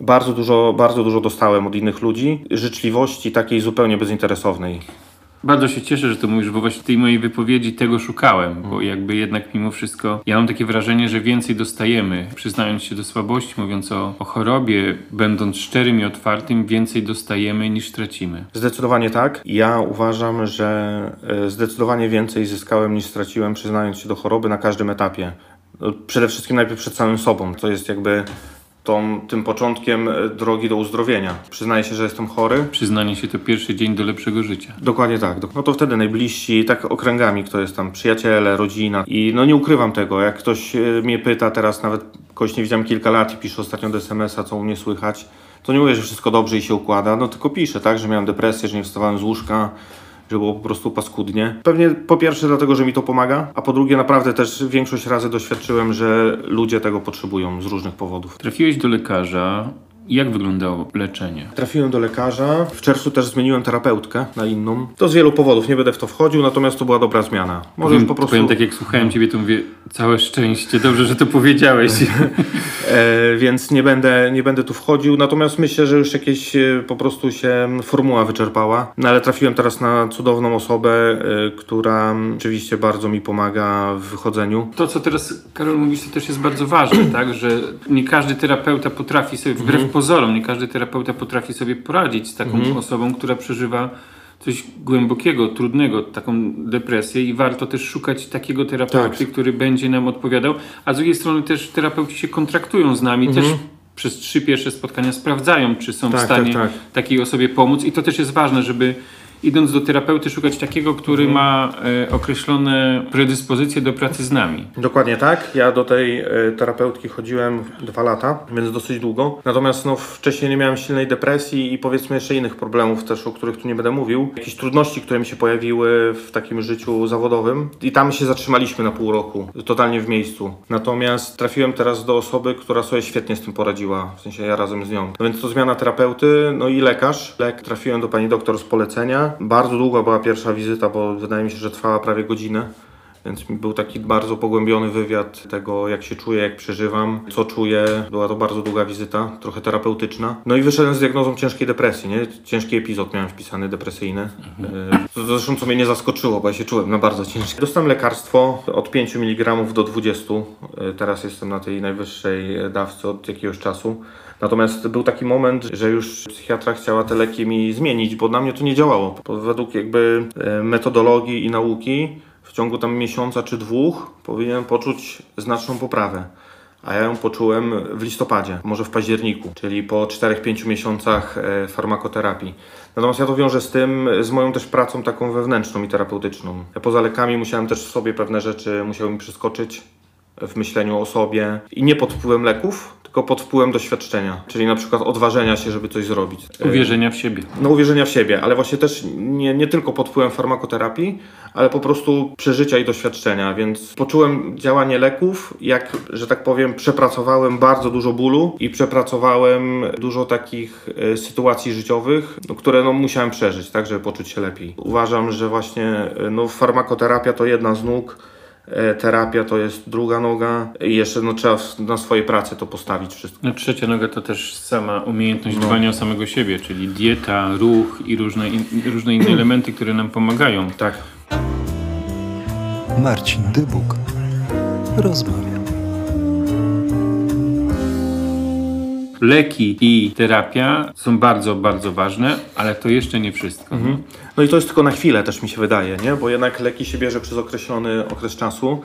bardzo dużo, bardzo dużo dostałem od innych ludzi, życzliwości takiej zupełnie bezinteresownej. Bardzo się cieszę, że to mówisz, bo właśnie w tej mojej wypowiedzi tego szukałem, bo jakby jednak mimo wszystko ja mam takie wrażenie, że więcej dostajemy, przyznając się do słabości, mówiąc o, o chorobie, będąc szczerym i otwartym, więcej dostajemy niż tracimy. Zdecydowanie tak. Ja uważam, że e, zdecydowanie więcej zyskałem niż straciłem, przyznając się do choroby na każdym etapie. No, Przede wszystkim najpierw przed samym sobą, to jest jakby tą, tym początkiem e, drogi do uzdrowienia. Przyznaję się, że jestem chory. Przyznanie się to pierwszy dzień do lepszego życia. Dokładnie tak. No to wtedy najbliżsi, tak okręgami, kto jest tam, przyjaciele, rodzina. I no nie ukrywam tego, jak ktoś e, mnie pyta, teraz nawet kogoś nie widziałem kilka lat i pisze ostatnio do SMS-a, co u mnie słychać, to nie mówię, że wszystko dobrze i się układa, no tylko piszę, tak, że miałem depresję, że nie wstawałem z łóżka, że było po prostu paskudnie. Pewnie po pierwsze dlatego, że mi to pomaga, a po drugie naprawdę też większość razy doświadczyłem, że ludzie tego potrzebują z różnych powodów. Trafiłeś do lekarza. Jak wyglądało leczenie? Trafiłem do lekarza. W czerwcu też zmieniłem terapeutkę na inną. To z wielu powodów, nie będę w to wchodził, natomiast to była dobra zmiana. Może już po prostu. powiem tak, jak słuchałem ciebie, to mówię, całe szczęście, dobrze, że to powiedziałeś. [LAUGHS] E, więc nie będę, nie będę tu wchodził. Natomiast myślę, że już jakieś e, po prostu się formuła wyczerpała. No ale trafiłem teraz na cudowną osobę, e, która oczywiście bardzo mi pomaga w wychodzeniu. To, co teraz Karol mówisz, to też jest bardzo ważne, tak? Że nie każdy terapeuta potrafi sobie, wbrew pozorom, nie każdy terapeuta potrafi sobie poradzić z taką osobą, która przeżywa coś głębokiego, trudnego, taką depresję i warto też szukać takiego terapeuty, Tak. który będzie nam odpowiadał, a z drugiej strony też terapeuci się kontraktują z nami, też przez trzy pierwsze spotkania sprawdzają, czy są Tak, w stanie tak, tak. takiej osobie pomóc. I to też jest ważne, żeby idąc do terapeuty szukać takiego, który Mhm. ma e, określone predyspozycje do pracy z nami. Dokładnie tak. Ja do tej e, terapeutki chodziłem dwa lata, więc dosyć długo. Natomiast no, wcześniej nie miałem silnej depresji i powiedzmy jeszcze innych problemów też, o których tu nie będę mówił. Jakieś trudności, które mi się pojawiły w takim życiu zawodowym. I tam się zatrzymaliśmy na pół roku, totalnie w miejscu. Natomiast trafiłem teraz do osoby, która sobie świetnie z tym poradziła, w sensie ja razem z nią. No więc to zmiana terapeuty, no i lekarz. Lek trafiłem do pani doktor z polecenia. Bardzo długa była pierwsza wizyta, bo wydaje mi się, że trwała prawie godzinę więc był taki bardzo pogłębiony wywiad tego, jak się czuję, jak przeżywam, co czuję. Była to bardzo długa wizyta, trochę terapeutyczna. No i wyszedłem z diagnozą ciężkiej depresji, nie? Ciężki epizod miałem wpisany, depresyjny. To Zresztą co mnie nie zaskoczyło, bo ja się czułem na bardzo ciężkie. Dostałem lekarstwo od 5 mg do 20. E, Teraz jestem na tej najwyższej dawce od jakiegoś czasu. Natomiast był taki moment, że już psychiatra chciała te leki mi zmienić, bo na mnie to nie działało. Bo według jakby e, metodologii i nauki w ciągu tam miesiąca czy dwóch powinienem poczuć znaczną poprawę. A ja ją poczułem w listopadzie, może w październiku, czyli po 4-5 miesiącach e, farmakoterapii. Natomiast ja to wiążę z tym, z moją też pracą taką wewnętrzną i terapeutyczną. Ja poza lekami musiałem też sobie pewne rzeczy, musiały mi przeskoczyć w myśleniu o sobie i nie pod wpływem leków, tylko pod wpływem doświadczenia, czyli na przykład odważenia się, żeby coś zrobić. E, Uwierzenia w siebie. no, uwierzenia w siebie, ale właśnie też nie, nie tylko pod wpływem farmakoterapii, ale po prostu przeżycia i doświadczenia, więc poczułem działanie leków, jak, że tak powiem, przepracowałem bardzo dużo bólu i przepracowałem dużo takich e, sytuacji życiowych, no, które no, musiałem przeżyć, tak, żeby poczuć się lepiej. Uważam, że właśnie e, no, farmakoterapia to jedna z nóg, e, terapia to jest druga noga i jeszcze no, trzeba na swojej pracy to postawić wszystko. No, trzecia noga to też sama umiejętność dbania o samego siebie, czyli dieta, ruch i różne, in, różne inne [CLEARS THROAT] elementy, które nam pomagają. Tak. Marcin Dybuk rozmawia. Leki i terapia są bardzo, bardzo ważne, ale to jeszcze nie wszystko. No i to jest tylko na chwilę też mi się wydaje, nie? Bo jednak leki się bierze przez określony okres czasu.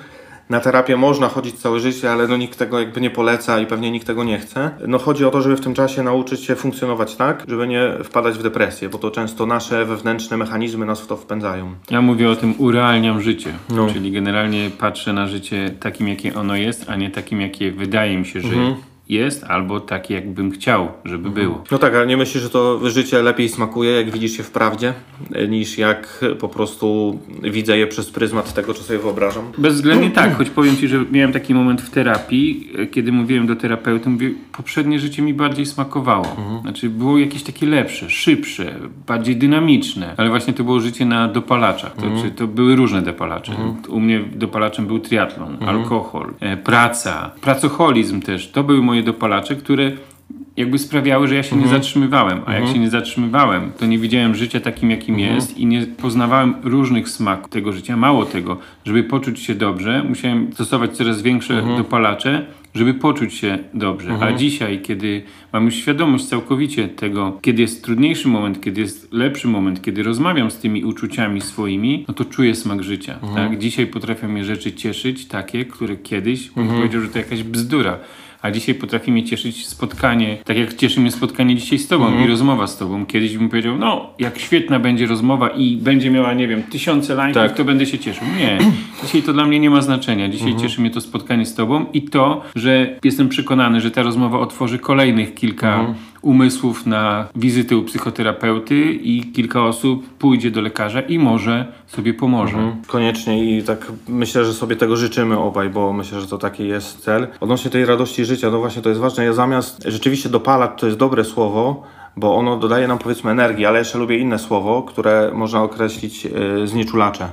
Na terapię można chodzić całe życie, ale no nikt tego jakby nie poleca i pewnie nikt tego nie chce. No chodzi o to, żeby w tym czasie nauczyć się funkcjonować tak, żeby nie wpadać w depresję, bo to często nasze wewnętrzne mechanizmy nas w to wpędzają. Ja mówię o tym urealniam życie, No. czyli generalnie patrzę na życie takim, jakie ono jest, a nie takim, jakie wydaje mi się, że jest, albo takie, jakbym chciał, żeby było. No tak, ale nie myślisz, że to życie lepiej smakuje, jak widzisz je w prawdzie, niż jak po prostu widzę je przez pryzmat tego, co sobie wyobrażam? Bezwzględnie [CLEARS THROAT] tak, choć powiem Ci, że miałem taki moment w terapii, e, kiedy mówiłem do terapeuty, mówię, poprzednie życie mi bardziej smakowało. Znaczy było jakieś takie lepsze, szybsze, bardziej dynamiczne, ale właśnie to było życie na dopalaczach. To, czy to były różne dopalacze. U mnie dopalaczem był triatlon, alkohol, e, praca, pracoholizm też. To były moje dopalacze, które jakby sprawiały, że ja się nie zatrzymywałem. A jak się nie zatrzymywałem, to nie widziałem życia takim, jakim jest i nie poznawałem różnych smaków tego życia. Mało tego, żeby poczuć się dobrze, musiałem stosować coraz większe dopalacze, żeby poczuć się dobrze. A dzisiaj, kiedy mam już świadomość całkowicie tego, kiedy jest trudniejszy moment, kiedy jest lepszy moment, kiedy rozmawiam z tymi uczuciami swoimi, no to czuję smak życia. Tak? Dzisiaj potrafią mnie rzeczy cieszyć, takie, które kiedyś bym powiedział, że to jakaś bzdura. A dzisiaj potrafi mnie cieszyć spotkanie, tak jak cieszy mnie spotkanie dzisiaj z tobą i rozmowa z tobą. Kiedyś bym powiedział, no, jak świetna będzie rozmowa i będzie miała, nie wiem, tysiące lajków, Tak. to będę się cieszył. Nie, dzisiaj to dla mnie nie ma znaczenia. Dzisiaj cieszy mnie to spotkanie z tobą i to, że jestem przekonany, że ta rozmowa otworzy kolejnych kilka umysłów na wizyty u psychoterapeuty i kilka osób pójdzie do lekarza i może sobie pomoże. Koniecznie i tak myślę, że sobie tego życzymy obaj, bo myślę, że to taki jest cel. Odnośnie tej radości życia, no właśnie to jest ważne. Ja zamiast rzeczywiście dopalać to jest dobre słowo, bo ono dodaje nam powiedzmy energii, ale jeszcze lubię inne słowo, które można określić yy, znieczulacze.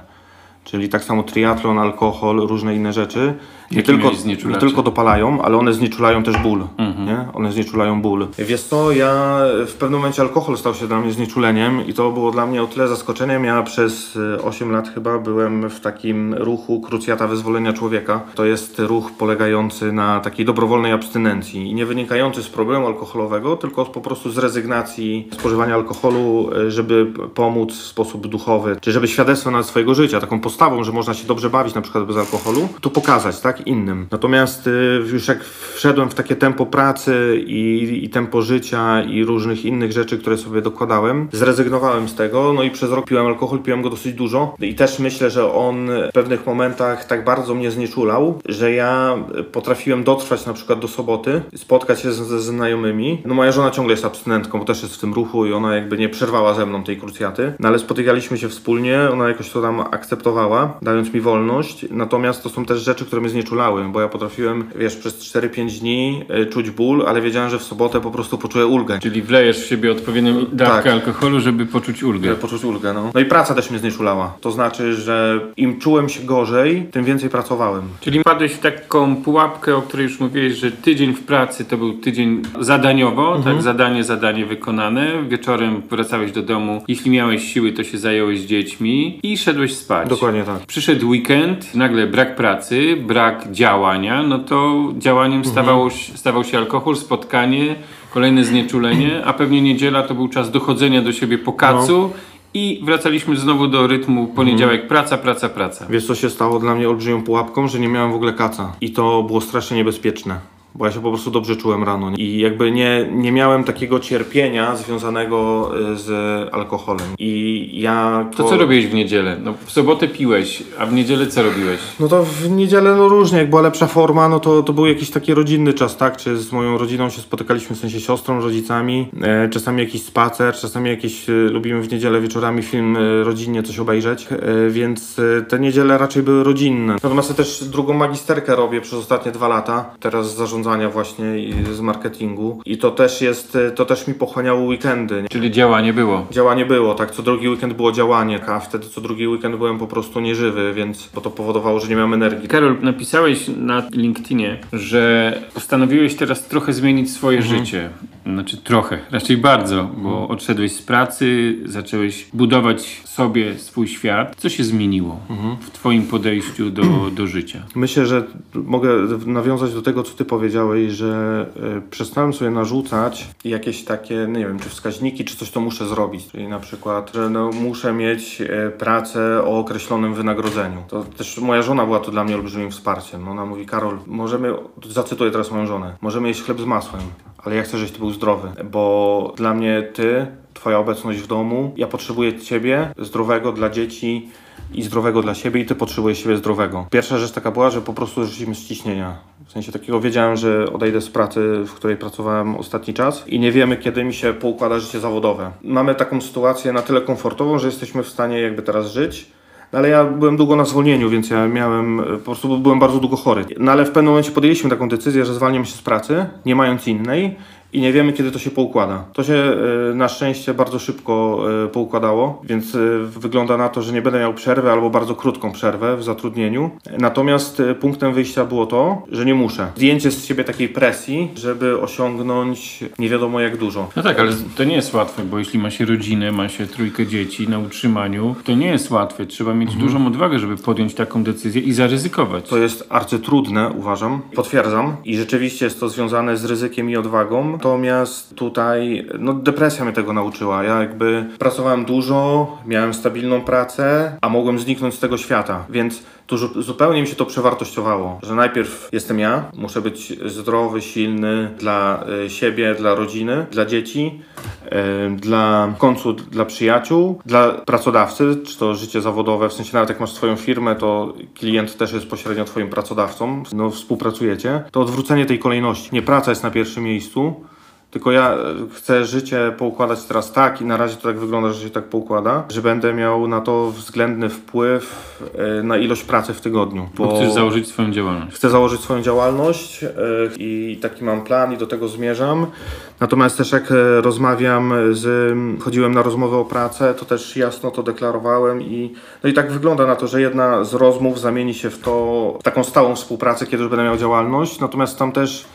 Czyli tak samo triatlon, alkohol, różne inne rzeczy. Nie tylko, nie tylko dopalają, ale one znieczulają też ból. Nie? One znieczulają ból. Wiesz co, ja w pewnym momencie alkohol stał się dla mnie znieczuleniem i to było dla mnie o tyle zaskoczeniem. Ja przez y, 8 lat chyba byłem w takim ruchu Krucjata Wyzwolenia Człowieka. To jest ruch polegający na takiej dobrowolnej abstynencji i nie wynikający z problemu alkoholowego, tylko po prostu z rezygnacji spożywania alkoholu, y, żeby pomóc w sposób duchowy, czy żeby świadectwo na swojego życia, taką postawą, że można się dobrze bawić na przykład bez alkoholu, to pokazać, tak, innym. Natomiast y, już jak wszedłem w takie tempo pracy i, i tempo życia i różnych innych rzeczy, które sobie dokładałem, zrezygnowałem z tego, no i przez rok piłem alkohol, piłem go dosyć dużo i też myślę, że on w pewnych momentach tak bardzo mnie znieczulał, że ja potrafiłem dotrwać na przykład do soboty, spotkać się ze znajomymi. No moja żona ciągle jest abstynentką, bo też jest w tym ruchu i ona jakby nie przerwała ze mną tej krucjaty, no ale spotykaliśmy się wspólnie, ona jakoś to tam akceptowała, dając mi wolność, natomiast to są też rzeczy, które mnie znieczulają znieczulały, bo ja potrafiłem, wiesz, przez 4-5 dni y, czuć ból, ale wiedziałem, że w sobotę po prostu poczuję ulgę. Czyli wlejesz w siebie odpowiednią dawkę Tak. alkoholu, żeby poczuć ulgę. Żeby poczuć ulgę, no. No i praca też mnie znieczulała. To znaczy, że im czułem się gorzej, tym więcej pracowałem. Czyli wpadłeś w taką pułapkę, o której już mówiłeś, że tydzień w pracy to był tydzień zadaniowo, Mhm. tak, zadanie, zadanie wykonane. Wieczorem wracałeś do domu, jeśli miałeś siły, to się zająłeś dziećmi i szedłeś spać. Dokładnie tak. Przyszedł weekend, nagle brak pracy, brak działania, no to działaniem Mhm. stawało, stawał się alkohol, spotkanie, kolejne znieczulenie, a pewnie niedziela to był czas dochodzenia do siebie po kacu No. i wracaliśmy znowu do rytmu poniedziałek, Mhm. praca, praca, praca. Wiesz, co się stało dla mnie olbrzymią pułapką, że nie miałem w ogóle kaca. I to było strasznie niebezpieczne. Bo ja się po prostu dobrze czułem rano. I jakby nie, nie miałem takiego cierpienia związanego y, z alkoholem. I ja. To co robiłeś w niedzielę? No, w sobotę piłeś, a w niedzielę co robiłeś? No to w niedzielę no różnie, jak była lepsza forma, no to, to był jakiś taki rodzinny czas, tak? Czy z moją rodziną się spotykaliśmy, w sensie siostrą, rodzicami, e, czasami jakiś spacer, czasami jakieś, e, lubimy w niedzielę wieczorami film e, rodzinnie coś obejrzeć, e, więc e, te niedziele raczej były rodzinne. Natomiast ja też drugą magisterkę robię przez ostatnie dwa lata, teraz z zarządzania właśnie i z marketingu i to też jest, e, to też mi pochłaniało weekendy. Czyli działanie było. Działanie było, tak, co drugi weekend było działanie, a wtedy co drugi weekend byłem po prostu nieżywy, więc bo to powodowało, że nie miałem energii. Karol, napisałeś na LinkedInie, że postanowiłeś teraz trochę zmienić swoje Mhm. życie. Znaczy trochę, raczej bardzo, bo odszedłeś z pracy, zacząłeś budować sobie swój świat. Co się zmieniło Mhm. w twoim podejściu do, do życia? Myślę, że mogę nawiązać do tego, co ty powiedziałeś, że y, przestałem sobie narzucać jakieś takie, nie wiem, czy wskaźniki, czy coś, co muszę zrobić. Czyli na przykład, że no, muszę mieć y, pracę o określonym wynagrodzeniu. To też moja żona była tu dla mnie olbrzymim wsparciem. Ona mówi, Karol, możemy, zacytuję teraz moją żonę, możemy jeść chleb z masłem, ale ja chcę, żebyś ty był zdrowy, bo dla mnie ty, twoja obecność w domu, ja potrzebuję ciebie zdrowego dla dzieci, i zdrowego dla siebie i ty potrzebujesz siebie zdrowego. Pierwsza rzecz taka była, że po prostu żyliśmy z ciśnienia. W sensie takiego wiedziałem, że odejdę z pracy, w której pracowałem ostatni czas i nie wiemy, kiedy mi się poukłada życie zawodowe. Mamy taką sytuację na tyle komfortową, że jesteśmy w stanie jakby teraz żyć. No ale ja byłem długo na zwolnieniu, więc ja miałem, po prostu byłem bardzo długo chory. No ale w pewnym momencie podjęliśmy taką decyzję, że zwalniam się z pracy, nie mając innej i nie wiemy, kiedy to się poukłada. To się y, na szczęście bardzo szybko y, poukładało, więc y, wygląda na to, że nie będę miał przerwy albo bardzo krótką przerwę w zatrudnieniu. Natomiast punktem wyjścia było to, że nie muszę. Zdjęcie z siebie takiej presji, żeby osiągnąć nie wiadomo jak dużo. No tak, ale to nie jest łatwe, bo jeśli ma się rodzinę, ma się trójkę dzieci na utrzymaniu, to nie jest łatwe. Trzeba mieć dużą odwagę, żeby podjąć taką decyzję i zaryzykować. To jest arcytrudne, uważam. Potwierdzam. I rzeczywiście jest to związane z ryzykiem i odwagą. Natomiast tutaj, no depresja mnie tego nauczyła. Ja jakby pracowałem dużo, miałem stabilną pracę, a mogłem zniknąć z tego świata. Więc zu- zupełnie mi się to przewartościowało, że najpierw jestem ja, muszę być zdrowy, silny dla y, siebie, dla rodziny, dla dzieci, dla końcu dla przyjaciół, dla pracodawcy, czy to życie zawodowe, w sensie nawet jak masz swoją firmę, to klient też jest pośrednio twoim pracodawcą, no współpracujecie, to odwrócenie tej kolejności. Nie praca jest na pierwszym miejscu, tylko ja e, chcę życie poukładać teraz tak i na razie to tak wygląda, że się tak poukłada, że będę miał na to względny wpływ e, na ilość pracy w tygodniu. Bo chcesz założyć swoją działalność. Chcę założyć swoją działalność e, i taki mam plan i do tego zmierzam. Natomiast też jak rozmawiam z, chodziłem na rozmowę o pracę, to też jasno to deklarowałem i no i tak wygląda na to, że jedna z rozmów zamieni się w to, w taką stałą współpracę, kiedy już będę miał działalność. Natomiast tam też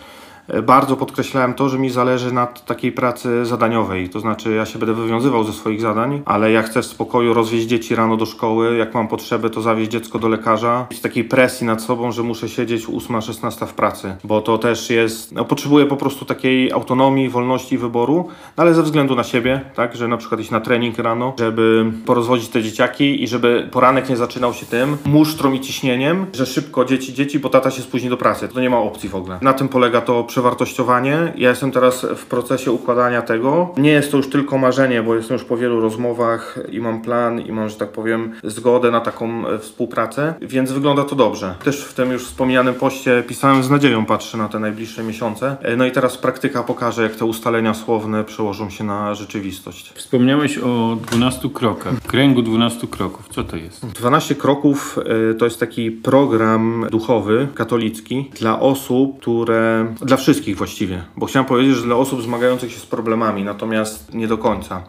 bardzo podkreślałem to, że mi zależy na takiej pracy zadaniowej. To znaczy, ja się będę wywiązywał ze swoich zadań, ale ja chcę w spokoju rozwieźć dzieci rano do szkoły. Jak mam potrzebę, to zawieźć dziecko do lekarza. Z takiej presji nad sobą, że muszę siedzieć 8-16 w pracy, bo to też jest. No, potrzebuję po prostu takiej autonomii, wolności wyboru, no, ale ze względu na siebie, tak, że na przykład iść na trening rano, żeby porozwodzić te dzieciaki i żeby poranek nie zaczynał się tym musztrą i ciśnieniem, że szybko dzieci, dzieci, bo tata się spóźni do pracy. To nie ma opcji w ogóle. Na tym polega to przewartościowanie. Ja jestem teraz w procesie układania tego. Nie jest to już tylko marzenie, bo jestem już po wielu rozmowach i mam plan i mam, że tak powiem, zgodę na taką e, współpracę, więc wygląda to dobrze. Też w tym już wspomnianym poście pisałem z nadzieją, patrzę na te najbliższe miesiące. E, No i teraz praktyka pokaże, jak te ustalenia słowne przełożą się na rzeczywistość. Wspomniałeś o 12 krokach, kręgu 12 kroków. Co to jest? 12 kroków y, to jest taki program duchowy, katolicki, dla osób, które. dla wszystkich właściwie. Bo chciałem powiedzieć, że dla osób zmagających się z problemami, natomiast nie do końca.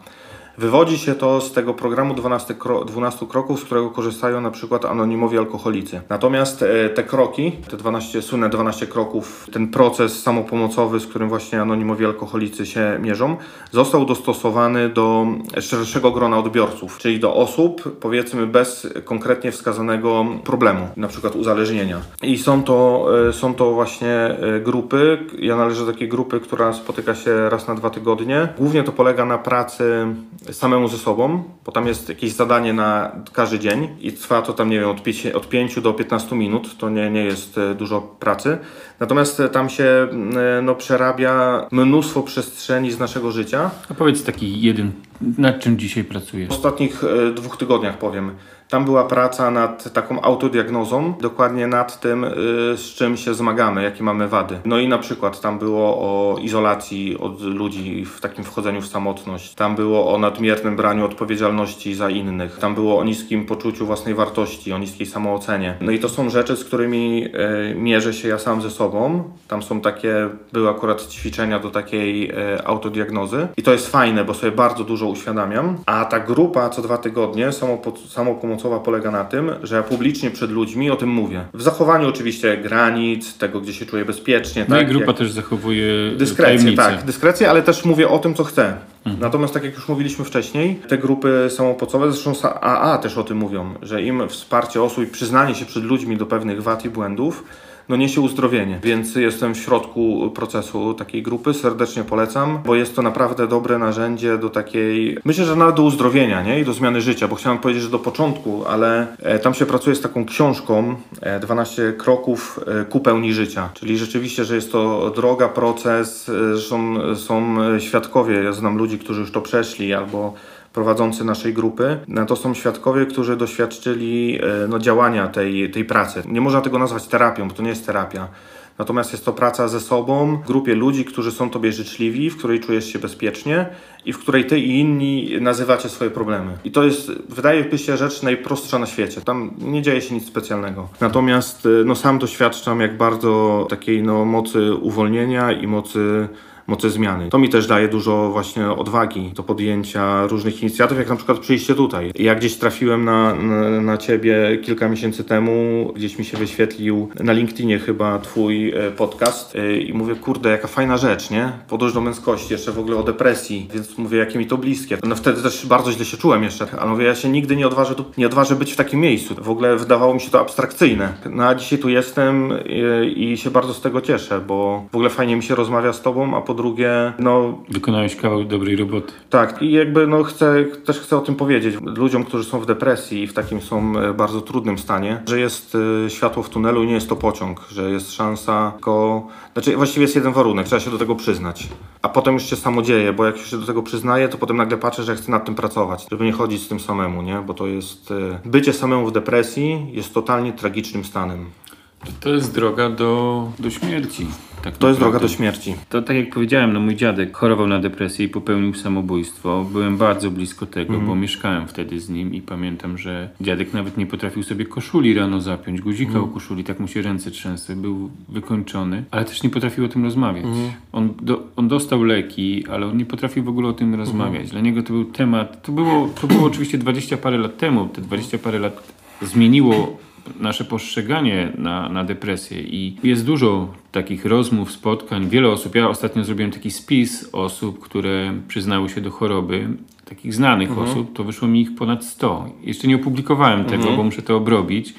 Wywodzi się to z tego programu 12, kro 12 kroków, z którego korzystają na przykład anonimowi alkoholicy. Natomiast e, te kroki, te 12, słynne 12 kroków, ten proces samopomocowy, z którym właśnie anonimowi alkoholicy się mierzą, został dostosowany do szerszego grona odbiorców, czyli do osób, powiedzmy, bez konkretnie wskazanego problemu, na przykład uzależnienia. I są to, e, są to właśnie e, grupy, ja należę do takiej grupy, która spotyka się raz na dwa tygodnie. Głównie to polega na pracy samemu ze sobą, bo tam jest jakieś zadanie na każdy dzień i trwa to tam, nie wiem, od 5, od 5 do 15 minut, to nie, nie jest e, dużo pracy. Natomiast e, tam się e, no, przerabia mnóstwo przestrzeni z naszego życia. A powiedz taki jeden, nad czym dzisiaj pracujesz? W ostatnich dwóch tygodniach powiem. Tam była praca nad taką autodiagnozą, dokładnie nad tym, y, z czym się zmagamy, jakie mamy wady. No i na przykład tam było o izolacji od ludzi, w takim wchodzeniu w samotność. Tam było o nadmiernym braniu odpowiedzialności za innych. Tam było o niskim poczuciu własnej wartości, o niskiej samoocenie. No i to są rzeczy, z którymi y, mierzę się ja sam ze sobą. Tam są takie, były akurat ćwiczenia do takiej y, autodiagnozy. I to jest fajne, bo sobie bardzo dużo uświadamiam. A ta grupa co dwa tygodnie, samopo- samopomocowa, polega na tym, że ja publicznie przed ludźmi o tym mówię. W zachowaniu oczywiście granic, tego, gdzie się czuję bezpiecznie. No tak, i grupa jak- też zachowuje Dyskrecję, tajemnicę. tak, dyskrecję, ale też mówię o tym, co chcę. Natomiast tak jak już mówiliśmy wcześniej, te grupy samopocowe, zresztą AA też o tym mówią, że im wsparcie osób i przyznanie się przed ludźmi do pewnych wad i błędów, no niesie uzdrowienie. Więc jestem w środku procesu takiej grupy, serdecznie polecam, bo jest to naprawdę dobre narzędzie do takiej, myślę, że nawet do uzdrowienia, nie? I do zmiany życia, bo chciałem powiedzieć, że do początku, ale e, tam się pracuje z taką książką e, 12 kroków e, ku pełni życia. Czyli rzeczywiście, że jest to droga, proces, e, zresztą są e, świadkowie, ja znam ludzi, którzy już to przeszli albo prowadzący naszej grupy, no to są świadkowie, którzy doświadczyli e, no, działania tej, tej pracy. Nie można tego nazwać terapią, bo to nie jest terapia. Natomiast jest to praca ze sobą, w grupie ludzi, którzy są Tobie życzliwi, w której czujesz się bezpiecznie i w której Ty i inni nazywacie swoje problemy. I to jest, wydaje mi się, rzecz najprostsza na świecie. Tam nie dzieje się nic specjalnego. Natomiast e, no, sam doświadczam, jak bardzo takiej no, mocy uwolnienia i mocy mocy zmiany. To mi też daje dużo właśnie odwagi do podjęcia różnych inicjatyw, jak na przykład przyjście tutaj. Ja gdzieś trafiłem na, na, na ciebie kilka miesięcy temu, gdzieś mi się wyświetlił na LinkedInie chyba twój e, podcast e, i mówię, kurde, jaka fajna rzecz, nie? Podróż do męskości, jeszcze w ogóle o depresji, więc mówię, jakie mi to bliskie. No wtedy też bardzo źle się czułem jeszcze, ale mówię, ja się nigdy nie odważę, tu, nie odważę być w takim miejscu. W ogóle wydawało mi się to abstrakcyjne. No a dzisiaj tu jestem e, i się bardzo z tego cieszę, bo w ogóle fajnie mi się rozmawia z tobą, a po drugie, no Wykonałeś kawał dobrej roboty. tak, i jakby no chcę, też chcę o tym powiedzieć ludziom, którzy są w depresji i w takim są e, bardzo trudnym stanie, że jest e, światło w tunelu i nie jest to pociąg, że jest szansa tylko... Znaczy właściwie jest jeden warunek, trzeba się do tego przyznać. A potem już się samo dzieje, bo jak się do tego przyznaję, to potem nagle patrzę, że chcę nad tym pracować, żeby nie chodzić z tym samemu, nie? Bo to jest... e, Bycie samemu w depresji jest totalnie tragicznym stanem. To jest droga do, do śmierci. Tak To jest droga do śmierci. To tak jak powiedziałem, no mój dziadek chorował na depresję i popełnił samobójstwo. Byłem bardzo blisko tego, Mhm. bo mieszkałem wtedy z nim i pamiętam, że dziadek nawet nie potrafił sobie koszuli rano zapiąć, guzika Mhm. u koszuli, tak mu się ręce trzęsły, był wykończony, ale też nie potrafił o tym rozmawiać. Mhm. On, do, on dostał leki, ale on nie potrafił w ogóle o tym rozmawiać. Dla niego to był temat, to było, to było oczywiście 20 parę lat temu, te 20 parę lat zmieniło nasze postrzeganie na, na depresję i jest dużo takich rozmów, spotkań, wiele osób. Ja ostatnio zrobiłem taki spis osób, które przyznały się do choroby, takich znanych osób, to wyszło mi ich ponad 100. Jeszcze nie opublikowałem tego, bo muszę to obrobić,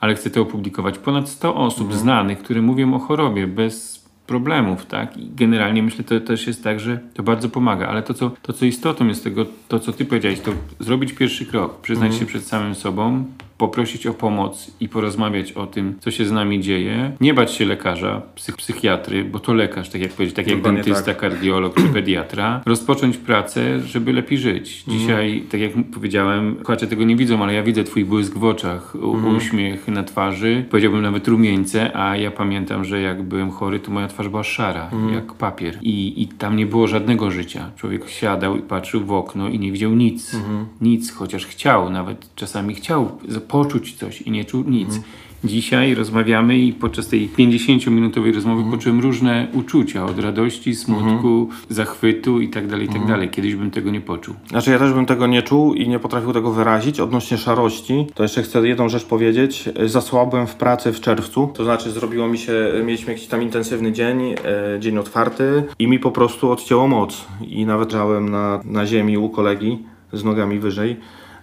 ale chcę to opublikować. Ponad 100 osób znanych, które mówią o chorobie bez problemów, tak? I generalnie myślę, to też jest tak, że to bardzo pomaga, ale to, co, to, co istotą jest tego, to, co ty powiedziałeś, to zrobić pierwszy krok, przyznać się przed samym sobą, poprosić o pomoc i porozmawiać o tym, co się z nami dzieje. Nie bać się lekarza, psych psychiatry, bo to lekarz, tak jak powiedzieć, tak jak Dokładnie dentysta, tak. kardiolog czy pediatra. Rozpocząć pracę, żeby lepiej żyć. Mhm. Dzisiaj, tak jak powiedziałem, słuchacze tego nie widzą, ale ja widzę twój błysk w oczach, Mhm. uśmiech na twarzy, powiedziałbym nawet rumieńce, a ja pamiętam, że jak byłem chory, to moja twarz była szara, Mhm. jak papier. I, I tam nie było żadnego życia. Człowiek siadał i patrzył w okno i nie widział nic. Mhm. Nic, chociaż chciał, nawet czasami chciał poczuć coś i nie czuł nic. Mhm. Dzisiaj rozmawiamy i podczas tej 50-minutowej rozmowy Mhm. poczułem różne uczucia od radości, smutku, zachwytu i tak dalej, i tak Mhm. dalej. Kiedyś bym tego nie poczuł. Znaczy ja też bym tego nie czuł i nie potrafił tego wyrazić. Odnośnie szarości, to jeszcze chcę jedną rzecz powiedzieć. Zasłabłem w pracy w czerwcu. To znaczy zrobiło mi się, mieliśmy jakiś tam intensywny dzień, e, dzień otwarty i mi po prostu odcięło moc. I nawet żałem na, na ziemi u kolegi z nogami wyżej.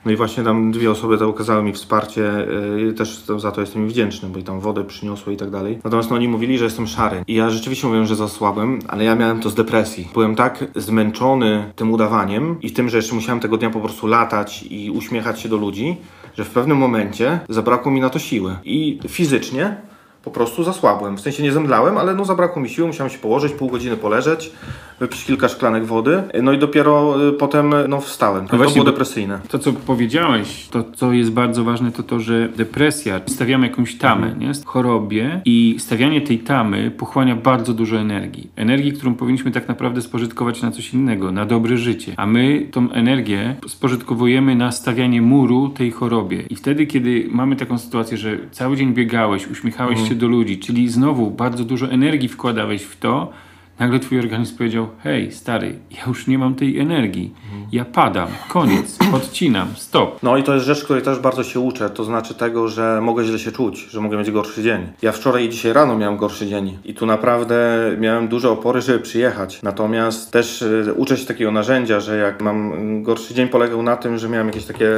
No i właśnie tam dwie osoby to okazały mi wsparcie, yy, też za to jestem wdzięczny, bo i tam wodę przyniosły i tak dalej. Natomiast no, oni mówili, że jestem szary. I ja rzeczywiście mówiłem, że zasłabłem, ale ja miałem to z depresji. Byłem tak zmęczony tym udawaniem i tym, że jeszcze musiałem tego dnia po prostu latać i uśmiechać się do ludzi, że w pewnym momencie zabrakło mi na to siły. I fizycznie po prostu zasłabłem. W sensie nie zemdlałem, ale no zabrakło mi siły, musiałem się położyć, pół godziny poleżeć, wypić kilka szklanek wody, no i dopiero y, potem no wstałem. to właśnie, było bo- depresyjne. To, co powiedziałeś, to co jest bardzo ważne, to to, że depresja, stawiamy jakąś tamę, nie? chorobie i stawianie tej tamy pochłania bardzo dużo energii. Energii, którą powinniśmy tak naprawdę spożytkować na coś innego, na dobre życie. A my tą energię spożytkowujemy na stawianie muru tej chorobie. I wtedy, kiedy mamy taką sytuację, że cały dzień biegałeś, uśmiechałeś się do ludzi, czyli znowu bardzo dużo energii wkładałeś w to, Nagle twój organizm powiedział: Hej, stary, ja już nie mam tej energii. Ja padam, koniec, [CLEARS THROAT] odcinam, stop. No i to jest rzecz, której też bardzo się uczę, to znaczy tego, że mogę źle się czuć, że mogę mieć gorszy dzień. Ja wczoraj i dzisiaj rano miałem gorszy dzień i tu naprawdę miałem duże opory, żeby przyjechać. Natomiast też y, uczę się takiego narzędzia, że jak mam y, gorszy dzień polegał na tym, że miałem jakieś takie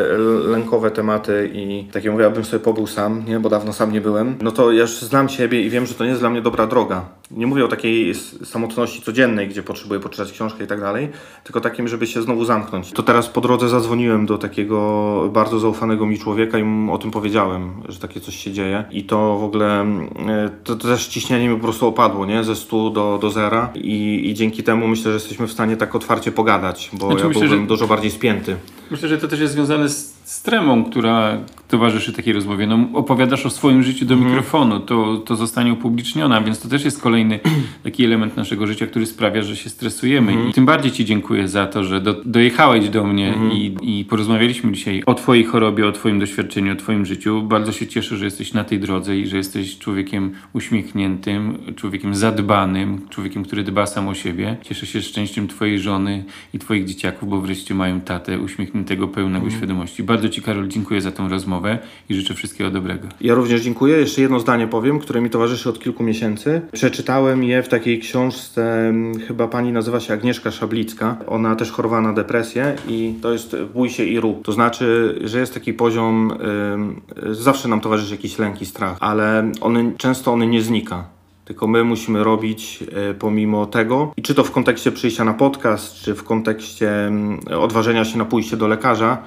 lękowe tematy i takie mówię, abym sobie pobył sam, nie, bo dawno sam nie byłem, no to ja już znam siebie i wiem, że to nie jest dla mnie dobra droga. Nie mówię o takiej samotności codziennej, gdzie potrzebuję poczytać książkę i tak dalej, tylko takim, żeby się znowu zamknąć. To teraz po drodze zadzwoniłem do takiego bardzo zaufanego mi człowieka i mu o tym powiedziałem, że takie coś się dzieje. I to w ogóle, mm, e, to, to też ciśnienie mi po prostu opadło, nie? Ze 100 do, do zera I, i dzięki temu myślę, że jesteśmy w stanie tak otwarcie pogadać, bo Znaczy, ja myślę, byłbym że- dużo bardziej spięty. Myślę, że to też jest związane z, z tremą, która towarzyszy takiej rozmowie. No, opowiadasz o swoim życiu do mikrofonu, to, to zostanie upublicznione, więc to też jest kolejny [CLEARS THROAT] taki element naszego życia, który sprawia, że się stresujemy. I tym bardziej Ci dziękuję za to, że do, dojechałeś do mnie i, i porozmawialiśmy dzisiaj o Twojej chorobie, o Twoim doświadczeniu, o Twoim życiu. Bardzo się cieszę, że jesteś na tej drodze i że jesteś człowiekiem uśmiechniętym, człowiekiem zadbanym, człowiekiem, który dba sam o siebie. Cieszę się szczęściem Twojej żony i Twoich dzieciaków, bo wreszcie mają tatę uśmiechniętego, pełnego świadomości. Bardzo Ci, Karol, dziękuję za tę rozmowę i życzę wszystkiego dobrego. Ja również dziękuję. Jeszcze jedno zdanie powiem, które mi towarzyszy od kilku miesięcy. Przeczytałem je w takiej książce, mm, chyba pani nazywa się Agnieszka Szablicka. Ona też chorowała na depresję i to jest bój się i rób. To znaczy, że jest taki poziom, ym, zawsze nam towarzyszy jakiś lęk i strach, ale one, często on nie znika. Tylko my musimy robić e, pomimo tego, i czy to w kontekście przyjścia na podcast, czy w kontekście mm, odważenia się na pójście do lekarza,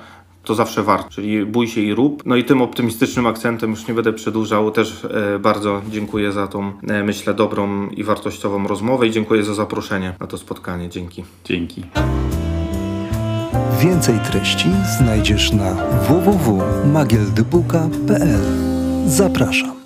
to zawsze warto. Czyli bój się i rób. No i tym optymistycznym akcentem już nie będę przedłużał. Też e, bardzo dziękuję za tą, e, myślę, dobrą i wartościową rozmowę i dziękuję za zaproszenie na to spotkanie. Dzięki. Dzięki. Więcej treści znajdziesz na www.magieldybuka.pl. Zapraszam.